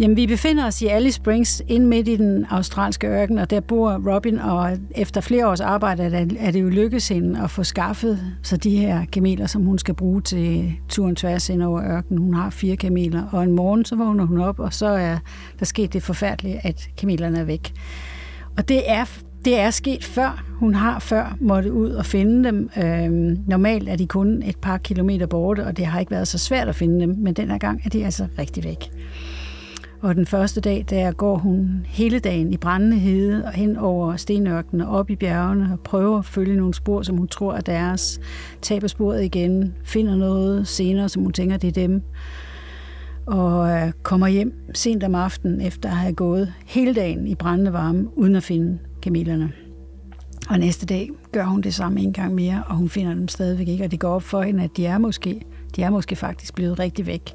Jamen, vi befinder os i Alice Springs, ind midt i den australske ørken, og der bor Robin, og efter flere års arbejde er det jo lykkedes hende at få skaffet så de her kameler, som hun skal bruge til turen tværs ind over ørkenen. Hun har fire kameler, og en morgen så vågner hun op, og så er der sket det forfærdelige, at kamelerne er væk. Og det er det er sket før. Hun har før måtte ud og finde dem. Øhm, normalt er de kun et par kilometer borte, og det har ikke været så svært at finde dem, men den her gang er de altså rigtig væk. Og den første dag, der går hun hele dagen i brændende hede og hen over stenørkenen og op i bjergene og prøver at følge nogle spor, som hun tror er deres. Taber sporet igen, finder noget senere, som hun tænker, det er dem. Og øh, kommer hjem sent om aftenen efter at have gået hele dagen i brændende varme, uden at finde kamelerne. Og næste dag gør hun det samme en gang mere, og hun finder dem stadigvæk ikke, og det går op for hende, at de er måske, de er måske faktisk blevet rigtig væk.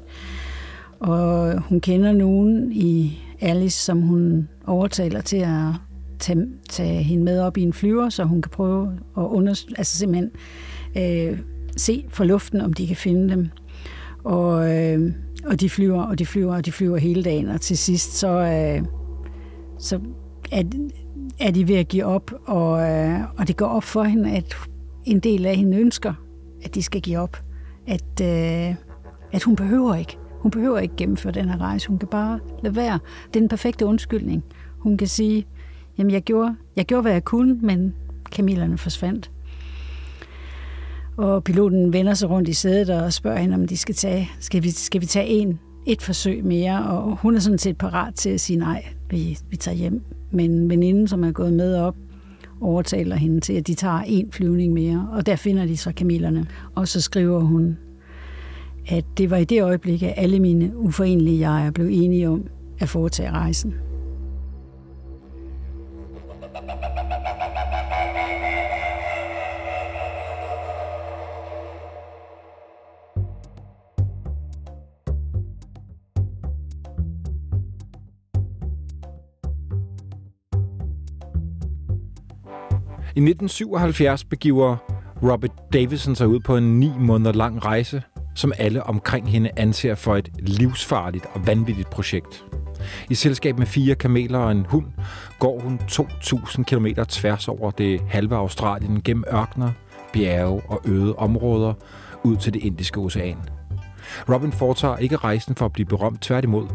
Og hun kender nogen i Alice, som hun overtaler til at tage, tage hende med op i en flyver, så hun kan prøve at undersøge, altså simpelthen øh, se for luften, om de kan finde dem. Og, øh, og de flyver, og de flyver, og de flyver hele dagen, og til sidst så, øh, så er, er de ved at give op, og, øh, og det går op for hende, at en del af hende ønsker, at de skal give op. At, øh, at hun behøver ikke. Hun behøver ikke gennemføre den her rejse. Hun kan bare lade være. Det er den perfekte undskyldning. Hun kan sige, jamen jeg gjorde, jeg gjorde hvad jeg kunne, men kamillerne forsvandt. Og piloten vender sig rundt i sædet og spørger hende, om de skal tage, skal vi, skal vi tage en, et forsøg mere, og hun er sådan set parat til at sige nej, vi, vi tager hjem. Men veninden, som er gået med op, overtaler hende til, at de tager en flyvning mere, og der finder de så kamillerne. Og så skriver hun, at det var i det øjeblik, at alle mine uforenelige jeg'er blev enige om at foretage rejsen. I 1977 begiver Robert Davison sig ud på en ni måneder lang rejse, som alle omkring hende anser for et livsfarligt og vanvittigt projekt. I selskab med fire kameler og en hund går hun 2.000 km tværs over det halve Australien gennem ørkner, bjerge og øde områder ud til det indiske ocean. Robin foretager ikke rejsen for at blive berømt, tværtimod.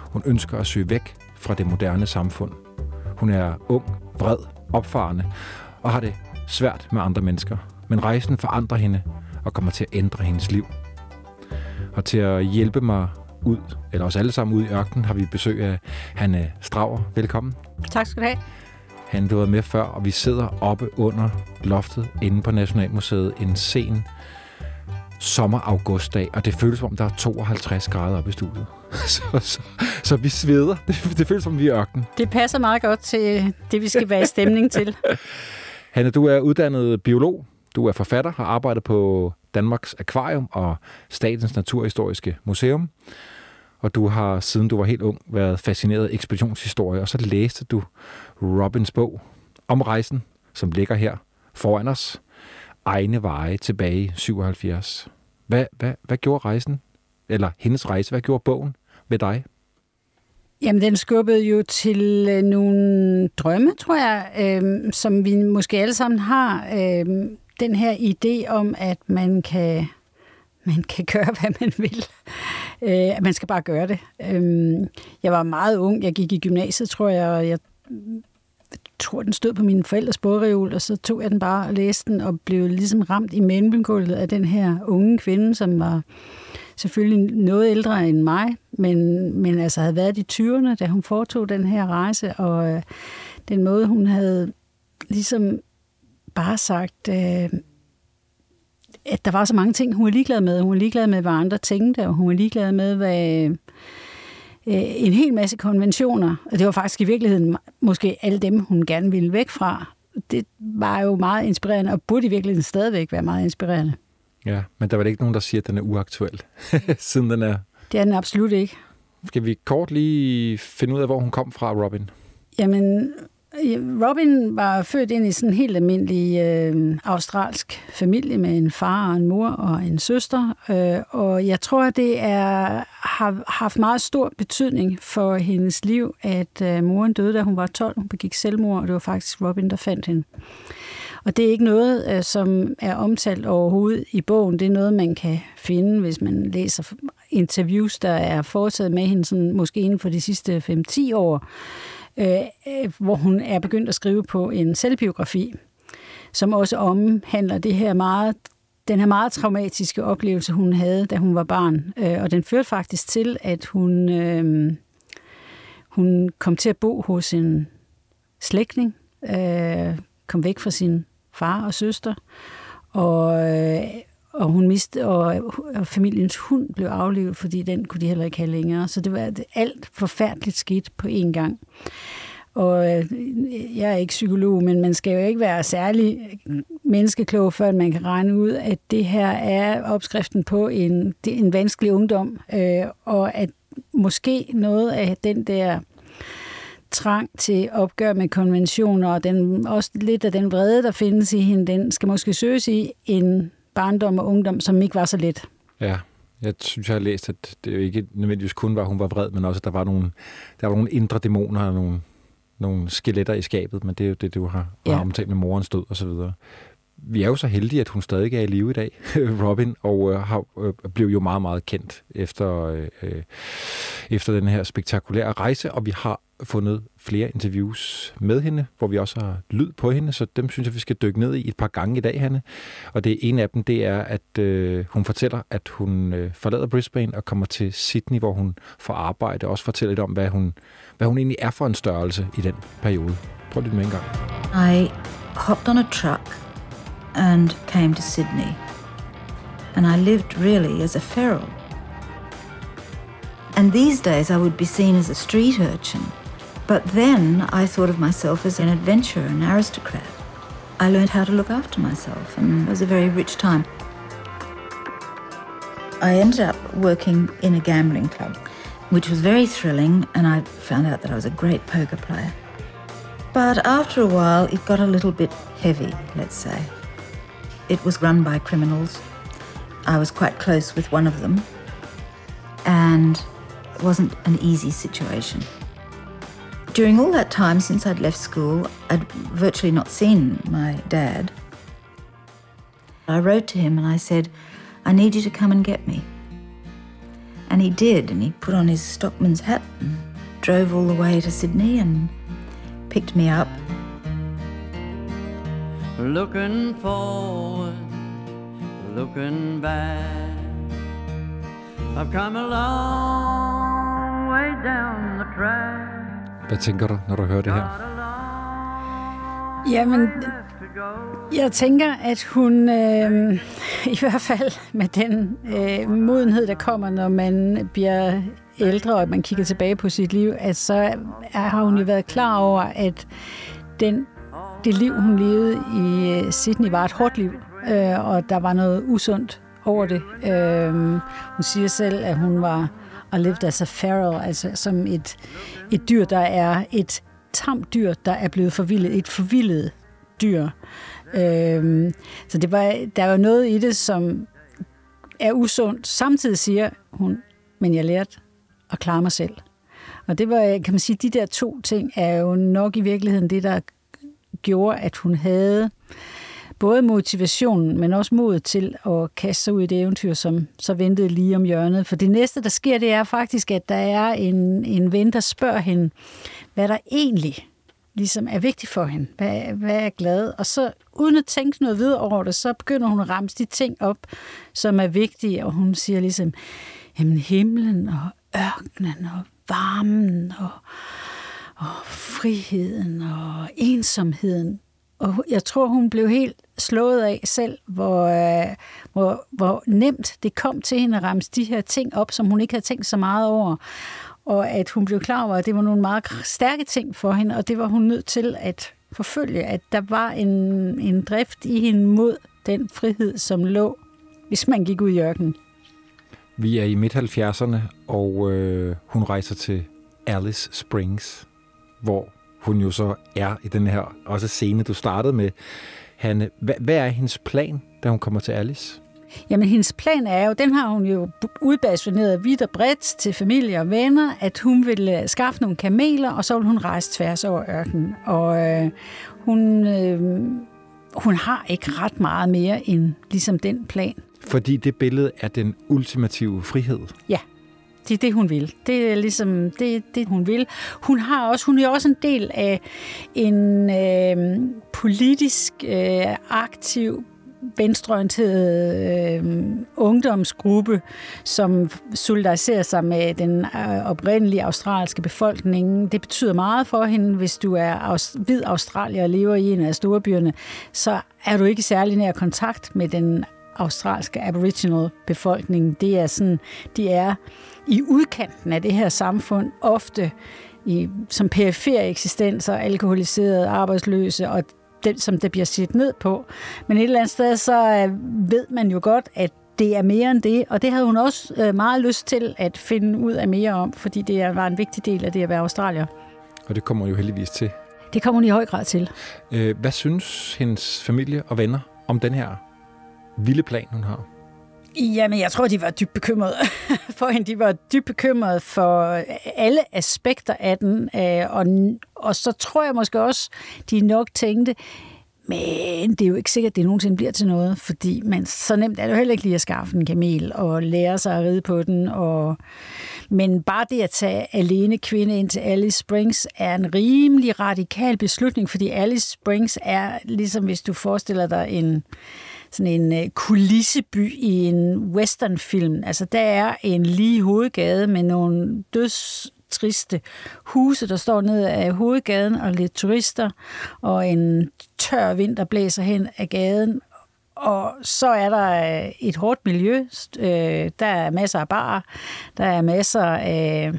Hun ønsker at søge væk fra det moderne samfund. Hun er ung, vred, opfarende og har det svært med andre mennesker. Men rejsen forandrer hende og kommer til at ændre hendes liv. Og til at hjælpe mig ud, eller os alle sammen ud i ørkenen, har vi besøg af Hanne Strauer. Velkommen. Tak skal du have. Han du var med før, og vi sidder oppe under loftet inde på Nationalmuseet en sen sommer-augustdag, og det føles som om, der er 52 grader oppe i studiet. så, så, så vi sveder. Det, det føles som, vi er i ørkenen. Det passer meget godt til det, vi skal være i stemning til. Hanne, du er uddannet biolog, du er forfatter, har arbejdet på Danmarks Akvarium og Statens Naturhistoriske Museum. Og du har, siden du var helt ung, været fascineret af ekspeditionshistorie, og så læste du Robins bog om rejsen, som ligger her foran os. Egne veje tilbage i 77. Hvad, hvad, hvad gjorde rejsen, eller hendes rejse, hvad gjorde bogen ved dig? Jamen, den skubbede jo til øh, nogle drømme, tror jeg, øh, som vi måske alle sammen har. Øh, den her idé om, at man kan, man kan gøre, hvad man vil. Øh, man skal bare gøre det. Øh, jeg var meget ung. Jeg gik i gymnasiet, tror jeg, og jeg tror, den stod på min forældres bogreol, og så tog jeg den bare og læste den, og blev ligesom ramt i mellemgulvet af den her unge kvinde, som var selvfølgelig noget ældre end mig, men, men altså havde været i 20'erne, da hun foretog den her rejse, og øh, den måde, hun havde ligesom bare sagt, øh, at der var så mange ting, hun var ligeglad med. Hun var ligeglad med, hvad andre tænkte, og hun var ligeglad med, hvad øh, en hel masse konventioner, og det var faktisk i virkeligheden måske alle dem, hun gerne ville væk fra. Det var jo meget inspirerende, og burde i virkeligheden stadigvæk være meget inspirerende. Ja, men der var ikke nogen, der siger, at den er uaktuel, siden den er... Det er den absolut ikke. Skal vi kort lige finde ud af, hvor hun kom fra, Robin? Jamen, Robin var født ind i sådan en helt almindelig øh, australsk familie med en far og en mor og en søster. Øh, og jeg tror, det er, har haft meget stor betydning for hendes liv, at øh, moren døde, da hun var 12. Hun begik selvmord, og det var faktisk Robin, der fandt hende. Og det er ikke noget, øh, som er omtalt overhovedet i bogen. Det er noget, man kan finde, hvis man læser interviews, der er foretaget med hende, sådan, måske inden for de sidste 5-10 år Øh, øh, hvor hun er begyndt at skrive på en selvbiografi, som også omhandler det her meget, den her meget traumatiske oplevelse, hun havde, da hun var barn. Øh, og den førte faktisk til, at hun, øh, hun kom til at bo hos en slægtning, øh, kom væk fra sin far og søster, og, øh, og hun miste, og, og familiens hund blev aflevet, fordi den kunne de heller ikke have længere. Så det var alt forfærdeligt skidt på én gang. Og øh, jeg er ikke psykolog, men man skal jo ikke være særlig øh, menneskeklog, før man kan regne ud, at det her er opskriften på en, en vanskelig ungdom, øh, og at måske noget af den der trang til opgør med konventioner, og den, også lidt af den vrede, der findes i hende, den skal måske søges i en barndom og ungdom, som ikke var så let. Ja, jeg synes, jeg har læst, at det jo ikke nødvendigvis kun var, hun var vred, men også, at der var nogle, der var nogle indre dæmoner og nogle, nogle skeletter i skabet, men det er jo det, du har, ja. har omtalt med morens død og så videre. Vi er jo så heldige, at hun stadig er i live i dag, Robin, og øh, har, øh, blev jo meget, meget kendt efter, øh, øh efter den her spektakulære rejse, og vi har fundet flere interviews med hende, hvor vi også har lyd på hende, så dem synes jeg, vi skal dykke ned i et par gange i dag, Hanne. Og det ene af dem, det er, at øh, hun fortæller, at hun øh, forlader Brisbane og kommer til Sydney, hvor hun får arbejde, og også fortæller lidt om, hvad hun, hvad hun egentlig er for en størrelse i den periode. Prøv lidt med en gang. I hopped on a truck and came to Sydney. And I lived really as a feral. And these days I would be seen as a street urchin – But then I thought of myself as an adventurer, an aristocrat. I learned how to look after myself, and it was a very rich time. I ended up working in a gambling club, which was very thrilling, and I found out that I was a great poker player. But after a while, it got a little bit heavy, let's say. It was run by criminals. I was quite close with one of them, and it wasn't an easy situation. During all that time since I'd left school, I'd virtually not seen my dad. I wrote to him and I said, I need you to come and get me. And he did, and he put on his stockman's hat and drove all the way to Sydney and picked me up. Looking forward, looking back. I've come a long way down the track. Hvad tænker du, når du hører det her? Jamen, jeg tænker, at hun øh, i hvert fald med den øh, modenhed, der kommer, når man bliver ældre, og man kigger tilbage på sit liv, at så er, har hun jo været klar over, at den, det liv, hun levede i øh, Sydney, var et hårdt liv, øh, og der var noget usundt over det. Øh, hun siger selv, at hun var og lived as a feral, altså som et, et dyr, der er et tamt dyr, der er blevet forvildet, et forvildet dyr. Øhm, så det var, der var noget i det, som er usundt. Samtidig siger hun, men jeg lærte at klare mig selv. Og det var, kan man sige, de der to ting er jo nok i virkeligheden det, der gjorde, at hun havde både motivationen, men også modet til at kaste sig ud i det eventyr, som så ventede lige om hjørnet. For det næste, der sker, det er faktisk, at der er en, en ven, der spørger hende, hvad der egentlig ligesom er vigtigt for hende. Hvad, hvad er glad? Og så uden at tænke noget videre over det, så begynder hun at ramse de ting op, som er vigtige, og hun siger ligesom, jamen himlen og ørkenen og varmen og, og friheden og ensomheden. Og jeg tror, hun blev helt slået af selv, hvor, øh, hvor, hvor nemt det kom til hende at ramse de her ting op, som hun ikke havde tænkt så meget over. Og at hun blev klar over, at det var nogle meget stærke ting for hende, og det var hun nødt til at forfølge, at der var en, en drift i hende mod den frihed, som lå, hvis man gik ud i ørkenen. Vi er i midt-70'erne, og øh, hun rejser til Alice Springs, hvor hun jo så er i den her også scene, du startede med. Hanne, hvad, hvad er hendes plan, da hun kommer til Alice? Jamen, hendes plan er jo, den har hun jo udbasuneret vidt og bredt til familie og venner, at hun vil øh, skaffe nogle kameler, og så vil hun rejse tværs over ørkenen. Og øh, hun, øh, hun har ikke ret meget mere end ligesom den plan. Fordi det billede er den ultimative frihed. Ja, det er det, hun vil. Det er ligesom det, det hun vil. Hun har også, hun er også en del af en øh, politisk øh, aktiv venstreorienteret øh, ungdomsgruppe, som solidariserer sig med den øh, oprindelige australske befolkning. Det betyder meget for hende, hvis du er aus- hvid australier og lever i en af storbyerne, så er du ikke særlig nær kontakt med den australske aboriginal befolkning. Det er sådan, de er i udkanten af det her samfund ofte i, som perifere eksistenser, alkoholiserede, arbejdsløse, og det, som der bliver set ned på. Men et eller andet sted, så øh, ved man jo godt, at det er mere end det, og det havde hun også øh, meget lyst til at finde ud af mere om, fordi det var en vigtig del af det at være australier. Og det kommer hun jo heldigvis til. Det kommer hun i høj grad til. Øh, hvad synes hendes familie og venner om den her vilde plan, hun har? Jamen, jeg tror, de var dybt bekymrede for hende. De var dybt bekymrede for alle aspekter af den. Øh, og, og så tror jeg måske også, de nok tænkte, men det er jo ikke sikkert, at det nogensinde bliver til noget, fordi man, så nemt er det jo heller ikke lige at skaffe en kamel og lære sig at ride på den. Og, men bare det at tage alene kvinde ind til Alice Springs er en rimelig radikal beslutning, fordi Alice Springs er ligesom hvis du forestiller dig en, sådan en øh, kulisseby i en westernfilm. Altså, der er en lige hovedgade med nogle døds triste huse, der står ned af hovedgaden, og lidt turister, og en tør vind, der blæser hen af gaden, og så er der øh, et hårdt miljø. Øh, der er masser af barer. Der er masser af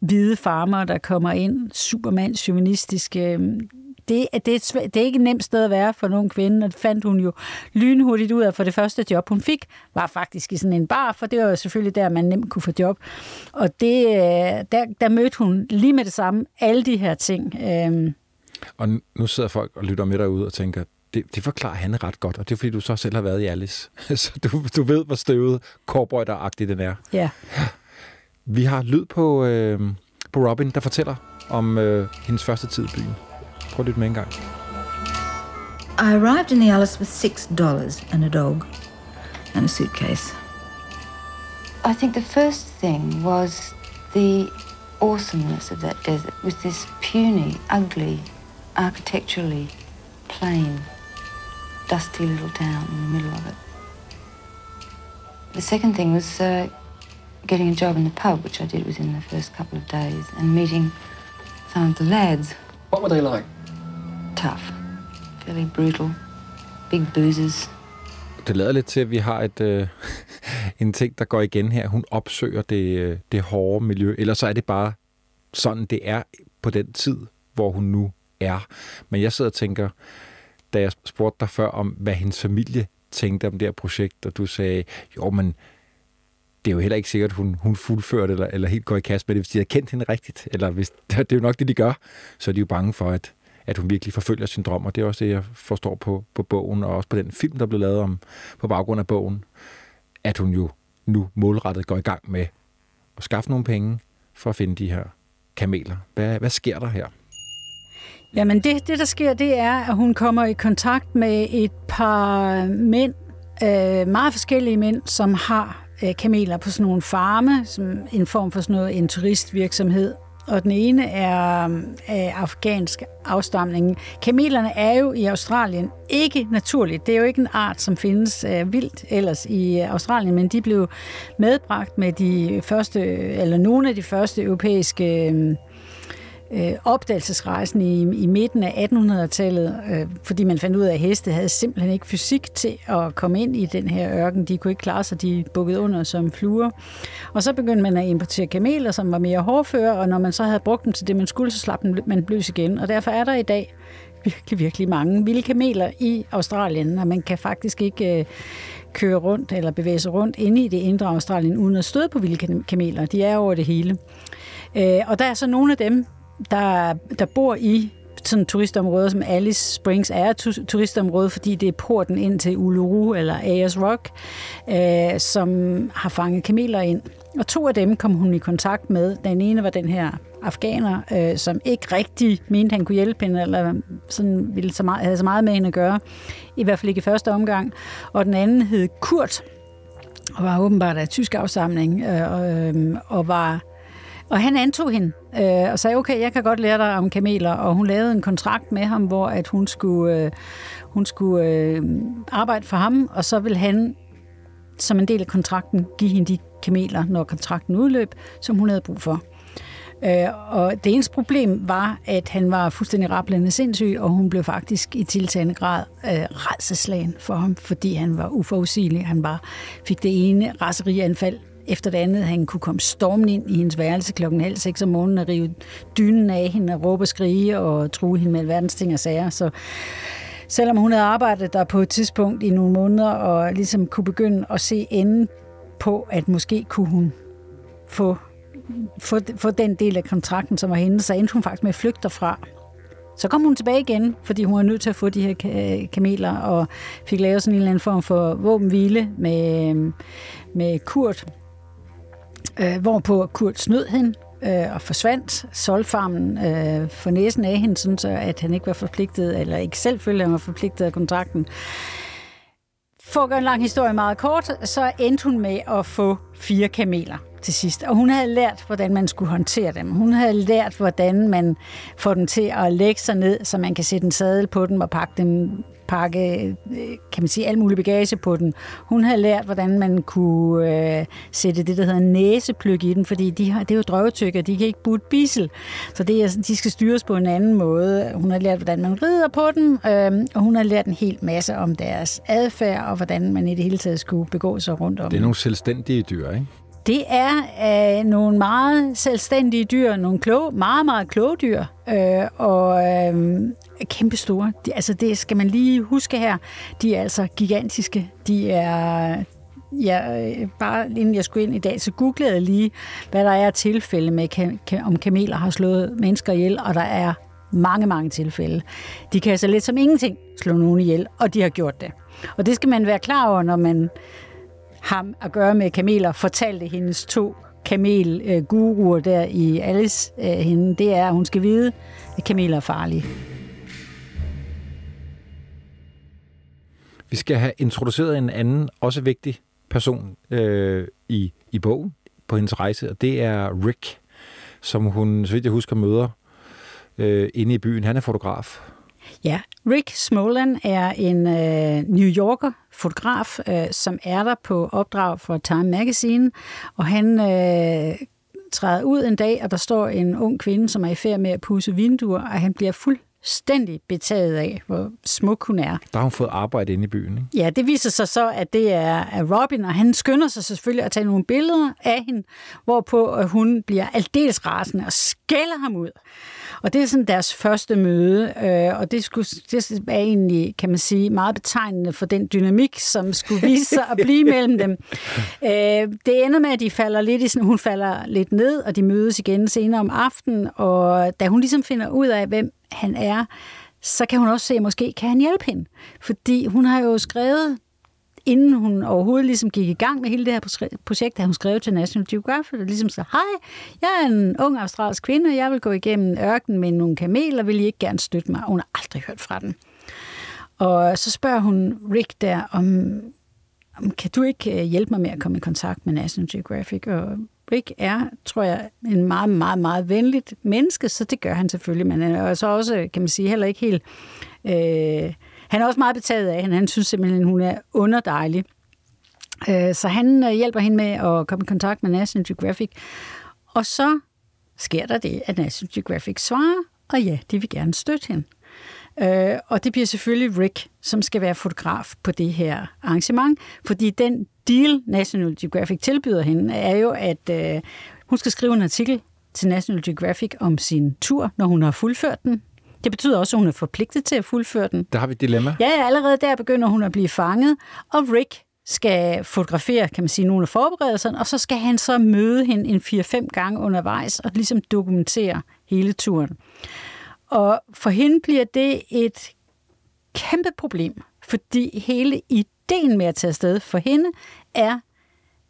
hvide farmer, der kommer ind. supermand, chauvinistiske øh, det, det, er det er ikke et nemt sted at være for nogle kvinde, og det fandt hun jo lynhurtigt ud af, for det første job, hun fik, var faktisk i sådan en bar, for det var jo selvfølgelig der, man nemt kunne få job. Og det, øh, der, der mødte hun lige med det samme alle de her ting. Øhm. Og nu sidder folk og lytter med derude og tænker, det, det forklarer han ret godt, og det er fordi, du så selv har været i Alice. så du, du ved, hvor støvet cowboy-agtig den er. Ja. Vi har lyd på, øh, på Robin, der fortæller om øh, hendes første tid i byen. Prøv lidt med en gang. I arrived in the Alice with six dollars and a dog and a suitcase. I think the first thing was the awesomeness of that desert with this puny, ugly, architecturally plain, dusty little town in the middle of it. The second thing was uh, getting a job in the pub, which I did within the first couple of days, and meeting some of the lads. What were they like? Tough. Fairly brutal. Big bruises. Det lader lidt til, at vi har et, øh, en ting, der går igen her. Hun opsøger det, øh, det hårde miljø, eller så er det bare sådan, det er på den tid, hvor hun nu er. Men jeg sidder og tænker, da jeg spurgte dig før om, hvad hendes familie tænkte om det her projekt, og du sagde, jo, men det er jo heller ikke sikkert, at hun, hun fuldfører det, eller, eller helt går i kast med det, hvis de har kendt hende rigtigt, eller hvis, det er jo nok det, de gør, så er de jo bange for, at, at hun virkelig forfølger sin drøm, og det er også det, jeg forstår på, på bogen, og også på den film, der blev lavet om, på baggrund af bogen, at hun jo nu målrettet går i gang med at skaffe nogle penge for at finde de her kameler. Hvad, hvad sker der her? Jamen det, det, der sker, det er, at hun kommer i kontakt med et par mænd, øh, meget forskellige mænd, som har øh, kameler på sådan nogle farme, som en form for sådan noget, en turistvirksomhed og den ene er af afghansk afstamning. Kamelerne er jo i Australien ikke naturligt. Det er jo ikke en art, som findes øh, vildt ellers i øh, Australien, men de blev medbragt med de første, eller nogle af de første europæiske øh, øh, opdagelsesrejsen i, i midten af 1800-tallet, øh, fordi man fandt ud af, at heste havde simpelthen ikke fysik til at komme ind i den her ørken. De kunne ikke klare sig, de bukkede under som fluer. Og så begyndte man at importere kameler, som var mere hårdføre, og når man så havde brugt dem til det, man skulle, så slap man løs igen. Og derfor er der i dag virkelig, virkelig mange vilde kameler i Australien, og man kan faktisk ikke øh, køre rundt eller bevæge sig rundt inde i det indre Australien uden at støde på vilde kameler. De er over det hele. Øh, og der er så nogle af dem, der, der bor i sådan turistområde som Alice Springs er et turistområde, fordi det er porten ind til Uluru eller Ayers Rock, øh, som har fanget kameler ind. Og to af dem kom hun i kontakt med. Den ene var den her afghaner, øh, som ikke rigtig mente, han kunne hjælpe hende, eller sådan ville så meget, havde så meget med hende at gøre. I hvert fald ikke i første omgang. Og den anden hed Kurt, og var åbenbart af tysk afsamling, øh, øh, og øhm, var og han antog hende øh, og sagde, okay, jeg kan godt lære dig om kameler, og hun lavede en kontrakt med ham, hvor at hun skulle, øh, hun skulle øh, arbejde for ham, og så vil han som en del af kontrakten give hende de kameler, når kontrakten udløb, som hun havde brug for. Øh, og det eneste problem var, at han var fuldstændig rablende sindssyg, og hun blev faktisk i tiltagende grad øh, redselslagen for ham, fordi han var uforudsigelig. Han bare fik det ene raserianfald efter det andet. Han kunne komme stormen ind i hendes værelse klokken halv seks om morgenen og rive dynen af hende og råbe og skrige og true hende med alverdens ting og sager. Så selvom hun havde arbejdet der på et tidspunkt i nogle måneder og ligesom kunne begynde at se enden på, at måske kunne hun få, få, få den del af kontrakten, som var hende, så endte hun faktisk med at flygte derfra. Så kom hun tilbage igen, fordi hun var nødt til at få de her kameler, og fik lavet sådan en eller anden form for våbenhvile med, med Kurt, øh, hvorpå Kurt snød hende øh, og forsvandt. Solfarmen øh, for næsen af hende, sådan så at han ikke var forpligtet, eller ikke selv følte, at han var forpligtet af kontrakten. For at gøre en lang historie meget kort, så endte hun med at få fire kameler til sidst. Og hun havde lært, hvordan man skulle håndtere dem. Hun havde lært, hvordan man får dem til at lægge sig ned, så man kan sætte en sadel på dem og pakke dem pakke, øh, kan man sige, al mulig bagage på den. Hun havde lært, hvordan man kunne øh, sætte det, der hedder næsepløk i den, fordi de har, det er jo drøvetykker, de kan ikke butte bisel. Så det er, de skal styres på en anden måde. Hun har lært, hvordan man rider på den, øh, og hun har lært en hel masse om deres adfærd, og hvordan man i det hele taget skulle begå sig rundt om. Det er nogle selvstændige dyr, ikke? Det er øh, nogle meget selvstændige dyr, nogle kloge, meget, meget kloge dyr, øh, og øh, kæmpe store. De, altså det skal man lige huske her. De er altså gigantiske. De er, ja, øh, bare inden jeg skulle ind i dag, så googlede jeg lige, hvad der er tilfælde med, om kameler har slået mennesker ihjel, og der er mange, mange tilfælde. De kan altså lidt som ingenting slå nogen ihjel, og de har gjort det. Og det skal man være klar over, når man ham at gøre med kameler, fortalte hendes to kamelguruer øh, der i Alice øh, hende, det er, at hun skal vide, at kameler er farlige. Vi skal have introduceret en anden, også vigtig person øh, i, i bogen på hendes rejse, og det er Rick, som hun, så vidt jeg husker, møder øh, inde i byen. Han er fotograf. Ja, Rick Smolan er en øh, New Yorker fotograf, øh, som er der på opdrag for Time Magazine, og han øh, træder ud en dag, og der står en ung kvinde, som er i færd med at pusse vinduer, og han bliver fuld fuldstændig betaget af, hvor smuk hun er. Der har hun fået arbejde inde i byen, ikke? Ja, det viser sig så, at det er Robin, og han skynder sig selvfølgelig at tage nogle billeder af hende, hvorpå hun bliver aldeles rasende og skælder ham ud. Og det er sådan deres første møde, øh, og det, skulle, det er egentlig, kan man sige, meget betegnende for den dynamik, som skulle vise sig at blive mellem dem. Øh, det ender med, at de falder lidt i sådan, hun falder lidt ned, og de mødes igen senere om aftenen, og da hun ligesom finder ud af, hvem han er, så kan hun også se, at måske kan han hjælpe hende. Fordi hun har jo skrevet inden hun overhovedet ligesom gik i gang med hele det her projekt, havde hun skrevet til National Geographic, og ligesom så, hej, jeg er en ung australsk kvinde, jeg vil gå igennem ørkenen med nogle kameler, vil I ikke gerne støtte mig? Hun har aldrig hørt fra den. Og så spørger hun Rick der, om, om kan du ikke øh, hjælpe mig med at komme i kontakt med National Geographic? Og Rick er, tror jeg, en meget, meget, meget venligt menneske, så det gør han selvfølgelig, men han er så også, kan man sige, heller ikke helt... Øh, han er også meget betaget af hende. Han synes simpelthen, hun er underdejlig. Øh, så han øh, hjælper hende med at komme i kontakt med National Geographic. Og så sker der det, at National Geographic svarer, og ja, de vil gerne støtte hende. Øh, og det bliver selvfølgelig Rick, som skal være fotograf på det her arrangement, fordi den deal, National Geographic tilbyder hende, er jo, at øh, hun skal skrive en artikel til National Geographic om sin tur, når hun har fuldført den. Det betyder også, at hun er forpligtet til at fuldføre den. Der har vi et dilemma. Ja, allerede der begynder hun at blive fanget, og Rick skal fotografere, kan man sige, nogle af forberedelserne, og så skal han så møde hende en 4-5 gange undervejs og ligesom dokumentere hele turen. Og for hende bliver det et kæmpe problem, fordi hele ideen med at tage afsted for hende er,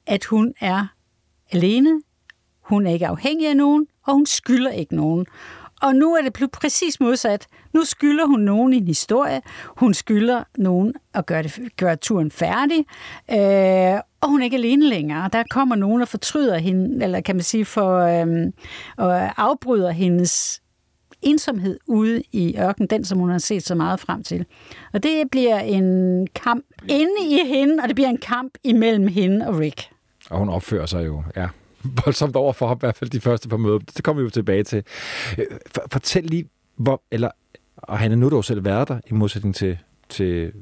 at hun er alene, hun er ikke afhængig af nogen, og hun skylder ikke nogen. Og nu er det blevet præcis modsat. Nu skylder hun nogen en historie. Hun skylder nogen at gøre, det, gøre turen færdig. Øh, og hun er ikke alene længere. Der kommer nogen og fortryder hende, eller kan man sige, for øh, og afbryder hendes ensomhed ude i ørken, den som hun har set så meget frem til. Og det bliver en kamp inde i hende, og det bliver en kamp imellem hende og Rick. Og hun opfører sig jo, ja, voldsomt over for ham, i hvert fald de første par møder. Det kommer vi jo tilbage til. Øh, fortæl lige, hvor, eller, og han er nu dog selv været der, i modsætning til, til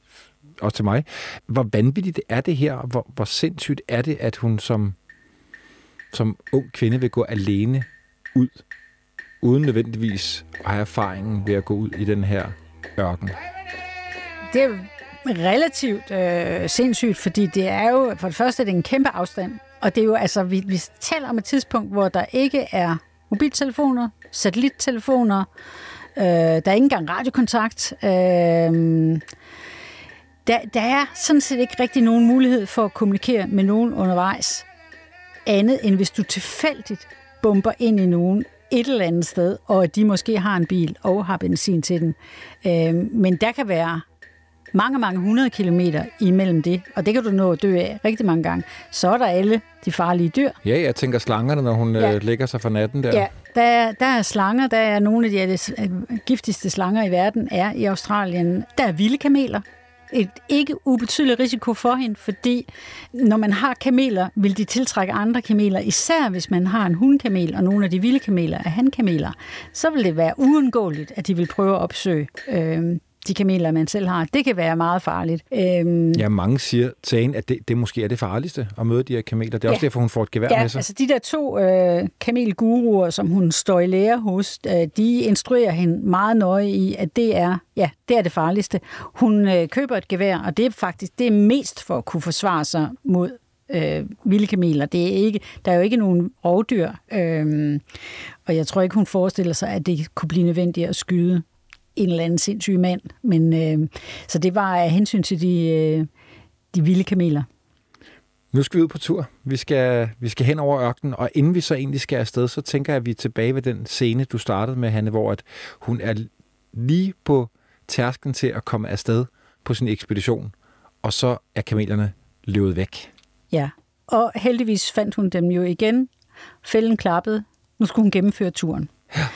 også til mig. Hvor vanvittigt er det her, hvor, hvor sindssygt er det, at hun som, som ung kvinde vil gå alene ud, uden nødvendigvis at have erfaringen ved at gå ud i den her ørken? Det er relativt øh, sindssygt, fordi det er jo, for det første er det en kæmpe afstand og det er jo altså, vi, vi taler om et tidspunkt, hvor der ikke er mobiltelefoner, satellittelefoner, øh, der er ikke engang radiokontakt. Øh, der, der er sådan set ikke rigtig nogen mulighed for at kommunikere med nogen undervejs, andet end hvis du tilfældigt bomber ind i nogen et eller andet sted, og de måske har en bil og har benzin til den. Øh, men der kan være mange, mange hundrede kilometer imellem det, og det kan du nå at dø af rigtig mange gange. Så er der alle de farlige dyr. Ja, jeg tænker slangerne, når hun ja. øh, lægger sig for natten der. Ja, der, der er slanger, der er nogle af de, de øh, giftigste slanger i verden, er i Australien. Der er vilde kameler. Et ikke ubetydeligt risiko for hende, fordi når man har kameler, vil de tiltrække andre kameler, især hvis man har en hundkamel, og nogle af de vilde kameler er handkameler, så vil det være uundgåeligt, at de vil prøve at opsøge øh, de kameler, man selv har. Det kan være meget farligt. Øhm, ja, mange siger til en, at det, det måske er det farligste at møde de her kameler. Det er ja. også derfor, hun får et gevær ja, med sig. altså de der to øh, kamelguruer, som hun står i lære hos, øh, de instruerer hende meget nøje i, at det er, ja, det er det farligste. Hun øh, køber et gevær, og det er faktisk det er mest for at kunne forsvare sig mod øh, vilde kameler. Det er ikke, der er jo ikke nogen rovdyr, øh, og jeg tror ikke, hun forestiller sig, at det kunne blive nødvendigt at skyde en eller anden sindssyg mand. Men, øh, så det var af hensyn til de, øh, de vilde kameler. Nu skal vi ud på tur. Vi skal, vi skal hen over ørkenen, og inden vi så egentlig skal afsted, så tænker jeg, at vi er tilbage ved den scene, du startede med, Hanne, hvor at hun er lige på tærsken til at komme afsted på sin ekspedition, og så er kamelerne løbet væk. Ja, og heldigvis fandt hun dem jo igen. Fælden klappede. Nu skulle hun gennemføre turen. Ja.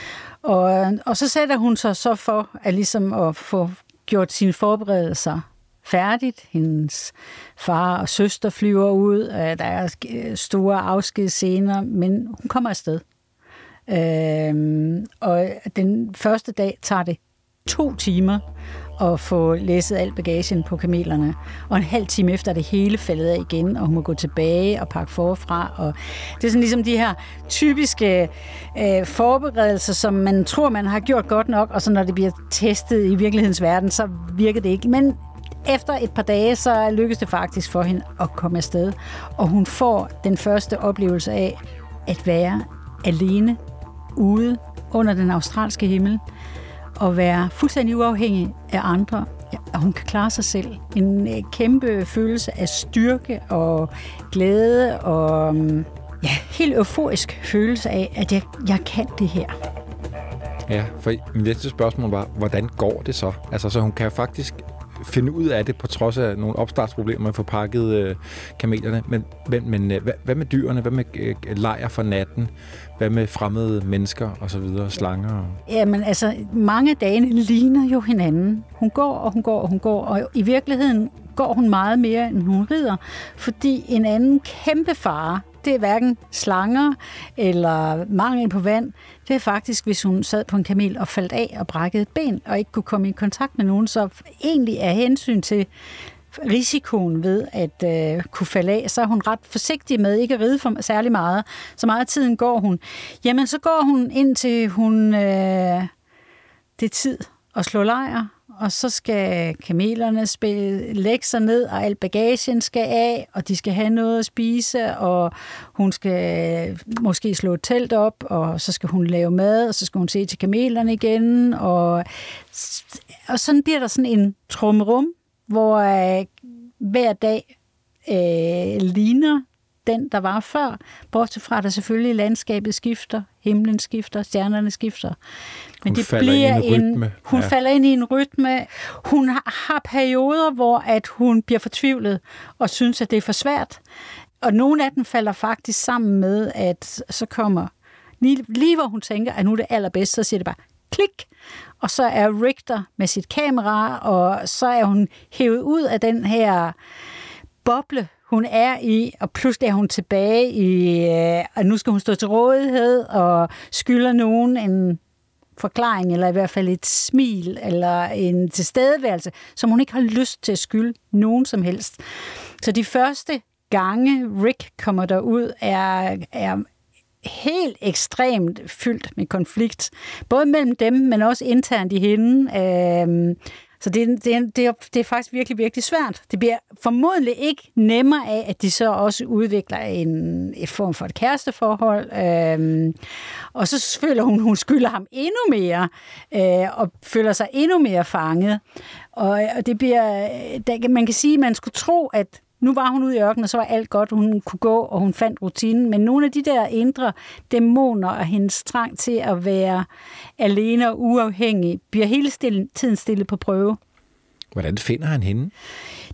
Og, øh, og så sætter hun sig så for at, ligesom at få gjort sine forberedelser færdigt. Hendes far og søster flyver ud. Øh, der er øh, store afskedsscener, men hun kommer afsted. Øhm, og den første dag tager det to timer at få læsset al bagagen på kamelerne. Og en halv time efter er det hele faldet af igen, og hun må gå tilbage og pakke forfra. Og det er sådan ligesom de her typiske øh, forberedelser, som man tror, man har gjort godt nok, og så når det bliver testet i virkelighedens verden, så virker det ikke. Men efter et par dage, så lykkes det faktisk for hende at komme afsted. Og hun får den første oplevelse af at være alene ude under den australske himmel at være fuldstændig uafhængig af andre, at hun kan klare sig selv. En øh, kæmpe følelse af styrke og glæde og mm, ja, helt euforisk følelse af, at jeg, jeg kan det her. Ja, for min næste spørgsmål var, hvordan går det så? Altså, så hun kan faktisk finde ud af det, på trods af nogle opstartsproblemer med at få pakket øh, kamelerne. Men, men, men øh, hvad, hvad med dyrene? Hvad med øh, lejer for natten? Hvad med fremmede mennesker og så videre, slanger? Jamen altså, mange dage ligner jo hinanden. Hun går, og hun går, og hun går, og i virkeligheden går hun meget mere, end hun rider, fordi en anden kæmpe fare, det er hverken slanger eller mangel på vand. Det er faktisk, hvis hun sad på en kamel og faldt af og brækkede et ben, og ikke kunne komme i kontakt med nogen. Så egentlig er hensyn til risikoen ved at øh, kunne falde af, så er hun ret forsigtig med ikke at ride for særlig meget. Så meget af tiden går hun. Jamen, så går hun indtil hun... Øh, det er tid at slå lejr, og så skal kamelerne spille, lægge sig ned, og al bagagen skal af, og de skal have noget at spise, og hun skal måske slå et telt op, og så skal hun lave mad, og så skal hun se til kamelerne igen, og, og sådan bliver der sådan en trumrum, hvor øh, hver dag øh, ligner den, der var før, bortset fra, at der selvfølgelig landskabet skifter, himlen skifter, stjernerne skifter. Men hun det bliver en, rytme. hun ja. falder ind i en rytme. Hun har perioder, hvor at hun bliver fortvivlet og synes, at det er for svært. Og nogle af dem falder faktisk sammen med, at så kommer, lige, lige hvor hun tænker, at nu er det allerbedste, så siger det bare klik, og så er Richter med sit kamera, og så er hun hævet ud af den her boble, hun er i, og pludselig er hun tilbage i, øh, og nu skal hun stå til rådighed og skylder nogen en forklaring, eller i hvert fald et smil, eller en tilstedeværelse, som hun ikke har lyst til at skylde nogen som helst. Så de første gange Rick kommer derud, er, er helt ekstremt fyldt med konflikt. Både mellem dem, men også internt i hende. Øh, så det, det, det, er, det er faktisk virkelig, virkelig svært. Det bliver formodentlig ikke nemmere af, at de så også udvikler en, et form for et kæresteforhold. Øhm, og så føler hun, hun skylder ham endnu mere, øh, og føler sig endnu mere fanget. Og, og det bliver, der, man kan sige, at man skulle tro, at nu var hun ude i ørkenen, og så var alt godt, hun kunne gå, og hun fandt rutinen. Men nogle af de der indre dæmoner og hendes trang til at være alene og uafhængig, bliver hele tiden stillet på prøve. Hvordan finder han hende?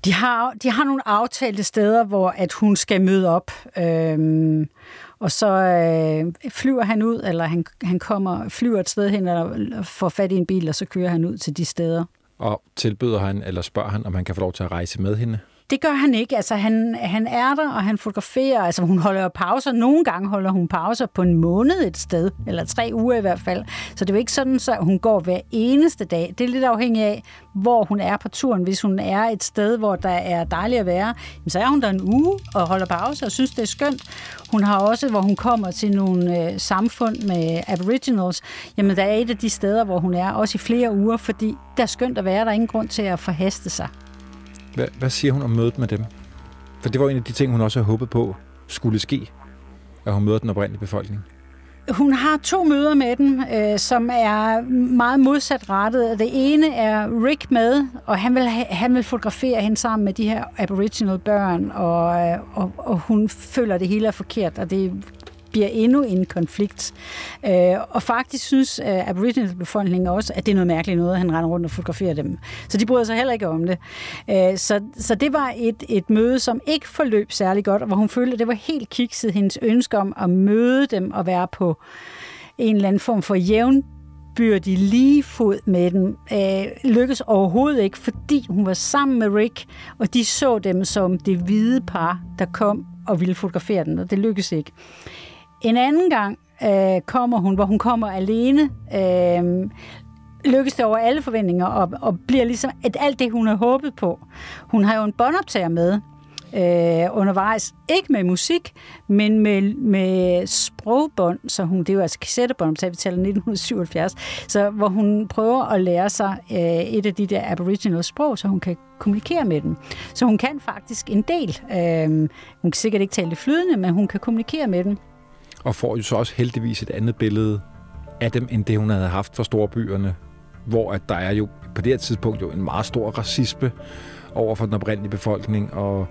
De har, de har nogle aftalte steder, hvor at hun skal møde op. Øhm, og så øh, flyver han ud, eller han, han kommer, flyver et sted hen, eller får fat i en bil, og så kører han ud til de steder. Og tilbyder han, eller spørger han, om han kan få lov til at rejse med hende? Det gør han ikke. Altså, han, han er der, og han fotograferer. Altså, hun holder pauser. Nogle gange holder hun pauser på en måned et sted, eller tre uger i hvert fald. Så det er jo ikke sådan, at hun går hver eneste dag. Det er lidt afhængigt af, hvor hun er på turen. Hvis hun er et sted, hvor der er dejligt at være, så er hun der en uge og holder pause og synes, det er skønt. Hun har også, hvor hun kommer til nogle øh, samfund med aboriginals, jamen der er et af de steder, hvor hun er, også i flere uger, fordi der er skønt at være. Der er ingen grund til at forhaste sig. Hvad, hvad siger hun om mødet med dem? For det var en af de ting, hun også havde håbet på skulle ske, at hun møder den oprindelige befolkning. Hun har to møder med dem, øh, som er meget modsat rettet. Det ene er Rick med, og han vil, han vil fotografere hende sammen med de her aboriginal børn, og, øh, og, og hun føler, at det hele er forkert, og det bliver endnu en konflikt. Øh, og faktisk synes øh, Aboriginal-befolkningen også, at det er noget mærkeligt noget, at han render rundt og fotograferer dem. Så de bryder sig heller ikke om det. Øh, så, så det var et, et møde, som ikke forløb særlig godt, og hvor hun følte, at det var helt kikset hendes ønske om at møde dem og være på en eller anden form for jævn de lige fod med dem, øh, lykkes overhovedet ikke, fordi hun var sammen med Rick, og de så dem som det hvide par, der kom og ville fotografere den, og det lykkedes ikke. En anden gang øh, kommer hun, hvor hun kommer alene, øh, lykkes det over alle forventninger, og, og bliver ligesom at alt det, hun har håbet på. Hun har jo en båndoptager med, øh, undervejs. Ikke med musik, men med, med sprogbånd, så hun, det er jo altså kassettebånd, vi taler 1977, så hvor hun prøver at lære sig øh, et af de der aboriginal sprog, så hun kan kommunikere med dem. Så hun kan faktisk en del. Øh, hun kan sikkert ikke tale det flydende, men hun kan kommunikere med dem og får jo så også heldigvis et andet billede af dem, end det hun havde haft for storbyerne, hvor at der er jo på det her tidspunkt jo en meget stor racisme over for den oprindelige befolkning, og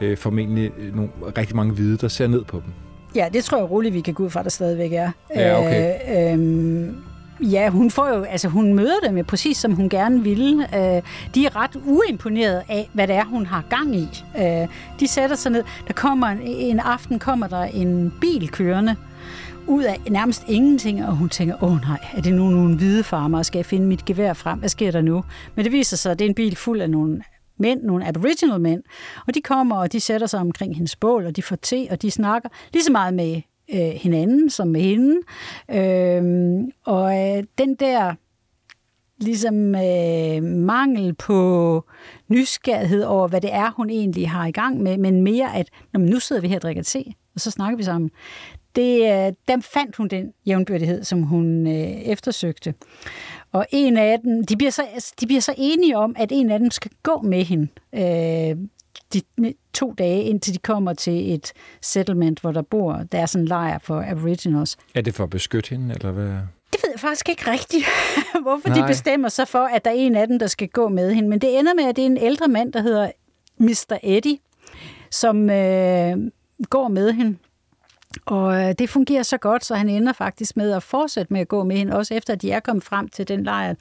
øh, formentlig nogle, rigtig mange hvide, der ser ned på dem. Ja, det tror jeg roligt, vi kan gå ud fra, der stadigvæk er. Ja, okay. Øh, øh, Ja, hun får jo, altså hun møder dem jo præcis som hun gerne ville. Øh, de er ret uimponeret af, hvad det er, hun har gang i. Øh, de sætter sig ned. Der kommer en, en aften kommer der en bil kørende ud af nærmest ingenting, og hun tænker, åh nej, er det nu nogle hvide farmer, skal jeg finde mit gevær frem? Hvad sker der nu? Men det viser sig, at det er en bil fuld af nogle mænd, nogle aboriginal mænd, og de kommer, og de sætter sig omkring hendes bål, og de får te, og de snakker lige så meget med øh, hinanden som med hende. Øh, og øh, den der ligesom øh, mangel på nysgerrighed over, hvad det er, hun egentlig har i gang med, men mere at, når nu sidder vi her og drikker te, og så snakker vi sammen. Det, øh, dem fandt hun den jævnbyrdighed, som hun øh, eftersøgte. Og en af dem, de bliver, så, de bliver så enige om, at en af dem skal gå med hende øh, de to dage, indtil de kommer til et settlement, hvor der bor, der er sådan en lejr for aboriginals. Er det for at beskytte hende, eller hvad? Det ved jeg faktisk ikke rigtigt, hvorfor Nej. de bestemmer sig for, at der er en af dem, der skal gå med hende. Men det ender med, at det er en ældre mand, der hedder Mr. Eddie, som øh, går med hende. Og øh, det fungerer så godt, så han ender faktisk med at fortsætte med at gå med hende, også efter at de er kommet frem til den lejr,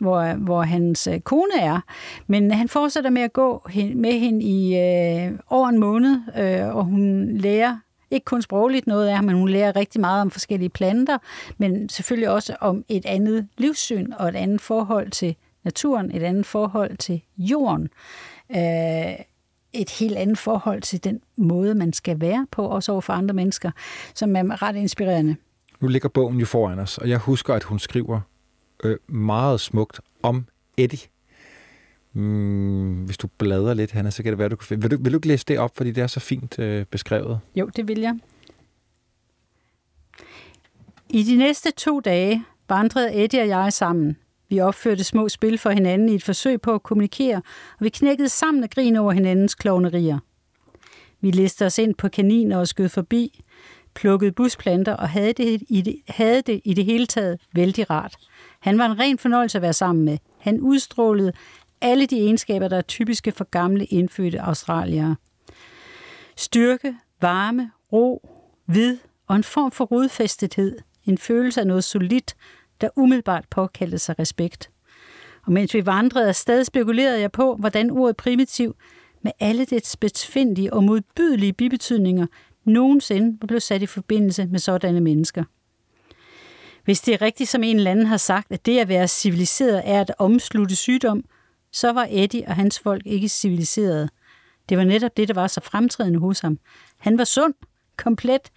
hvor, øh, hvor hans øh, kone er. Men han fortsætter med at gå med hende i øh, over en måned, øh, og hun lærer ikke kun sprogligt noget af ham, men hun lærer rigtig meget om forskellige planter, men selvfølgelig også om et andet livssyn og et andet forhold til naturen, et andet forhold til jorden. Øh, et helt andet forhold til den måde, man skal være på, også over for andre mennesker, som er ret inspirerende. Nu ligger bogen jo foran os, og jeg husker, at hun skriver øh, meget smukt om Eddie. Mm, hvis du bladrer lidt, Hanna, så kan det være, du kan finde. Vil du, vil du ikke læse det op, fordi det er så fint øh, beskrevet? Jo, det vil jeg. I de næste to dage vandrede Eddie og jeg sammen – vi opførte små spil for hinanden i et forsøg på at kommunikere, og vi knækkede sammen og grin over hinandens klovnerier. Vi listede os ind på kaniner og skød forbi, plukkede busplanter og havde det, i det, havde det i det hele taget vældig rart. Han var en ren fornøjelse at være sammen med. Han udstrålede alle de egenskaber, der er typiske for gamle indfødte australiere. Styrke, varme, ro, vid og en form for rodfæstethed. En følelse af noget solidt, der umiddelbart påkaldte sig respekt. Og mens vi vandrede afsted, spekulerede jeg på, hvordan ordet primitiv, med alle dets betvindelige og modbydelige bibetydninger, nogensinde blev sat i forbindelse med sådanne mennesker. Hvis det er rigtigt, som en eller anden har sagt, at det at være civiliseret er at omslutte sygdom, så var Eddie og hans folk ikke civiliserede. Det var netop det, der var så fremtrædende hos ham. Han var sund, komplet,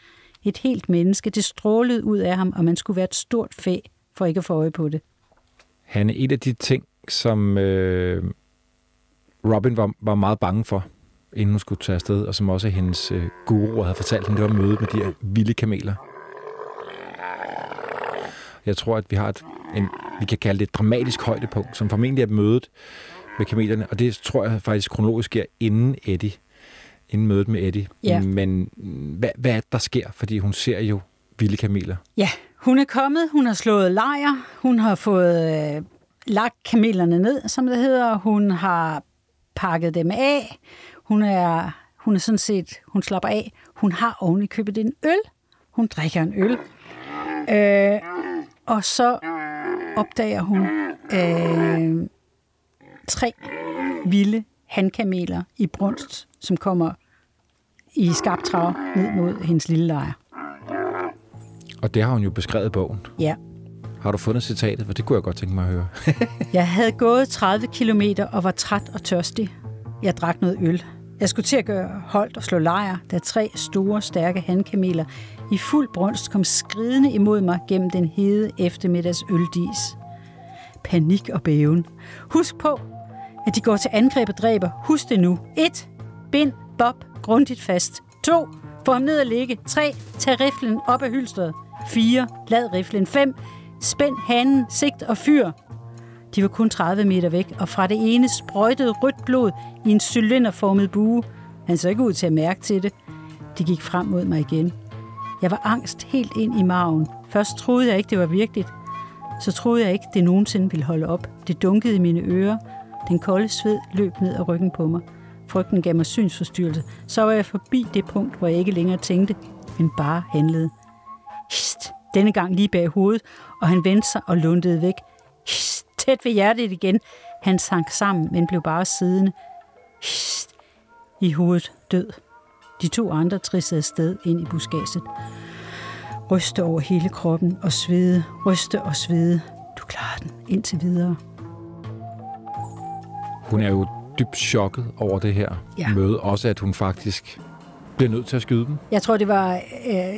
et helt menneske. Det strålede ud af ham, og man skulle være et stort fæ for ikke at få øje på det. Hanne, en af de ting, som øh, Robin var, var meget bange for, inden hun skulle tage afsted, og som også hendes øh, guru havde fortalt hende, det var mødet med de her vilde kameler. Jeg tror, at vi har et, en, vi kan kalde det et dramatisk højdepunkt, som formentlig er mødet med kamelerne, og det tror jeg faktisk kronologisk sker inden Eddie, inden mødet med Eddie. Ja. Men hvad, hvad er det, der sker? Fordi hun ser jo vilde kameler. Ja, hun er kommet, hun har slået lejr, hun har fået øh, lagt kamelerne ned, som det hedder, hun har pakket dem af, hun er, hun er sådan set, hun slapper af, hun har oven i købet en øl, hun drikker en øl, øh, og så opdager hun øh, tre vilde handkameler i brunst, som kommer i skarpt trav ned mod hendes lille lejr. Og det har hun jo beskrevet i bogen. Ja. Har du fundet citatet? For det kunne jeg godt tænke mig at høre. jeg havde gået 30 kilometer og var træt og tørstig. Jeg drak noget øl. Jeg skulle til at gøre holdt og slå lejr, da tre store, stærke handkameler i fuld brunst kom skridende imod mig gennem den hede eftermiddags øldis. Panik og bæven. Husk på, at de går til angreb og dræber. Husk det nu. 1. Bind Bob grundigt fast. 2. Få ham ned at ligge. 3. Tag riflen op af hylstret. 4. Lad riflen. 5. Spænd hanen, sigt og fyr. De var kun 30 meter væk, og fra det ene sprøjtede rødt blod i en cylinderformet bue. Han så ikke ud til at mærke til det. De gik frem mod mig igen. Jeg var angst helt ind i maven. Først troede jeg ikke, det var virkeligt. Så troede jeg ikke, det nogensinde ville holde op. Det dunkede i mine ører. Den kolde sved løb ned ad ryggen på mig. Frygten gav mig synsforstyrrelse. Så var jeg forbi det punkt, hvor jeg ikke længere tænkte, men bare handlede. Hist, denne gang lige bag hovedet, og han vendte sig og lundede væk. Hist, tæt ved hjertet igen. Han sank sammen, men blev bare siddende. Hist, i hovedet død. De to andre trissede afsted ind i buskaget. Ryste over hele kroppen og svede, ryste og svede. Du klarer den indtil videre. Hun er jo dybt chokket over det her ja. møde. Også at hun faktisk bliver nødt til at skyde dem? Jeg tror, det var øh,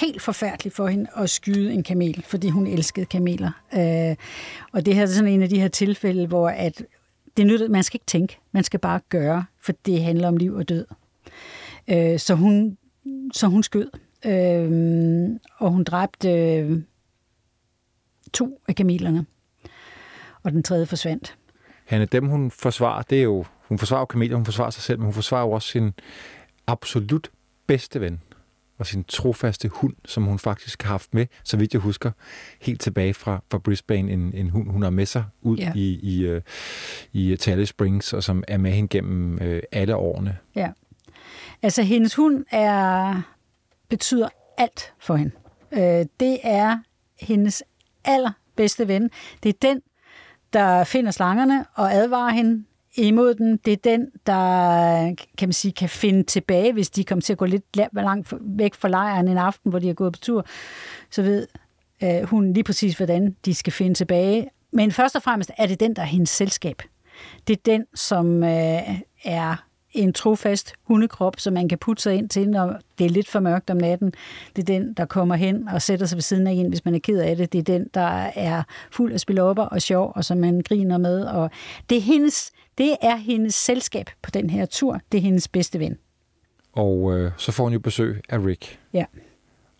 helt forfærdeligt for hende at skyde en kamel, fordi hun elskede kameler. Øh, og det her er sådan en af de her tilfælde, hvor at det nytter, man skal ikke tænke, man skal bare gøre, for det handler om liv og død. Øh, så, hun, så hun skød, øh, og hun dræbte øh, to af kamelerne, og den tredje forsvandt. Hanne, dem hun forsvarer, det er jo, hun forsvarer kameler, hun forsvarer sig selv, men hun forsvarer jo også sin absolut bedste ven og sin trofaste hund, som hun faktisk har haft med, så vidt jeg husker, helt tilbage fra, fra Brisbane, en, en hund, hun har med sig ud ja. i, i, uh, i Tally Springs, og som er med hende gennem uh, alle årene. Ja. Altså, hendes hund er, betyder alt for hende. Uh, det er hendes allerbedste ven. Det er den, der finder slangerne og advarer hende imod den. Det er den, der kan man sige, kan finde tilbage, hvis de kommer til at gå lidt langt væk fra lejren en aften, hvor de har gået på tur. Så ved øh, hun lige præcis, hvordan de skal finde tilbage. Men først og fremmest er det den, der er hendes selskab. Det er den, som øh, er en trofast hundekrop, som man kan putte sig ind til, når det er lidt for mørkt om natten. Det er den, der kommer hen og sætter sig ved siden af en, hvis man er ked af det. Det er den, der er fuld af spilopper og sjov, og som man griner med. Og det, er hendes, det er hendes selskab på den her tur. Det er hendes bedste ven. Og øh, så får hun jo besøg af Rick. Ja.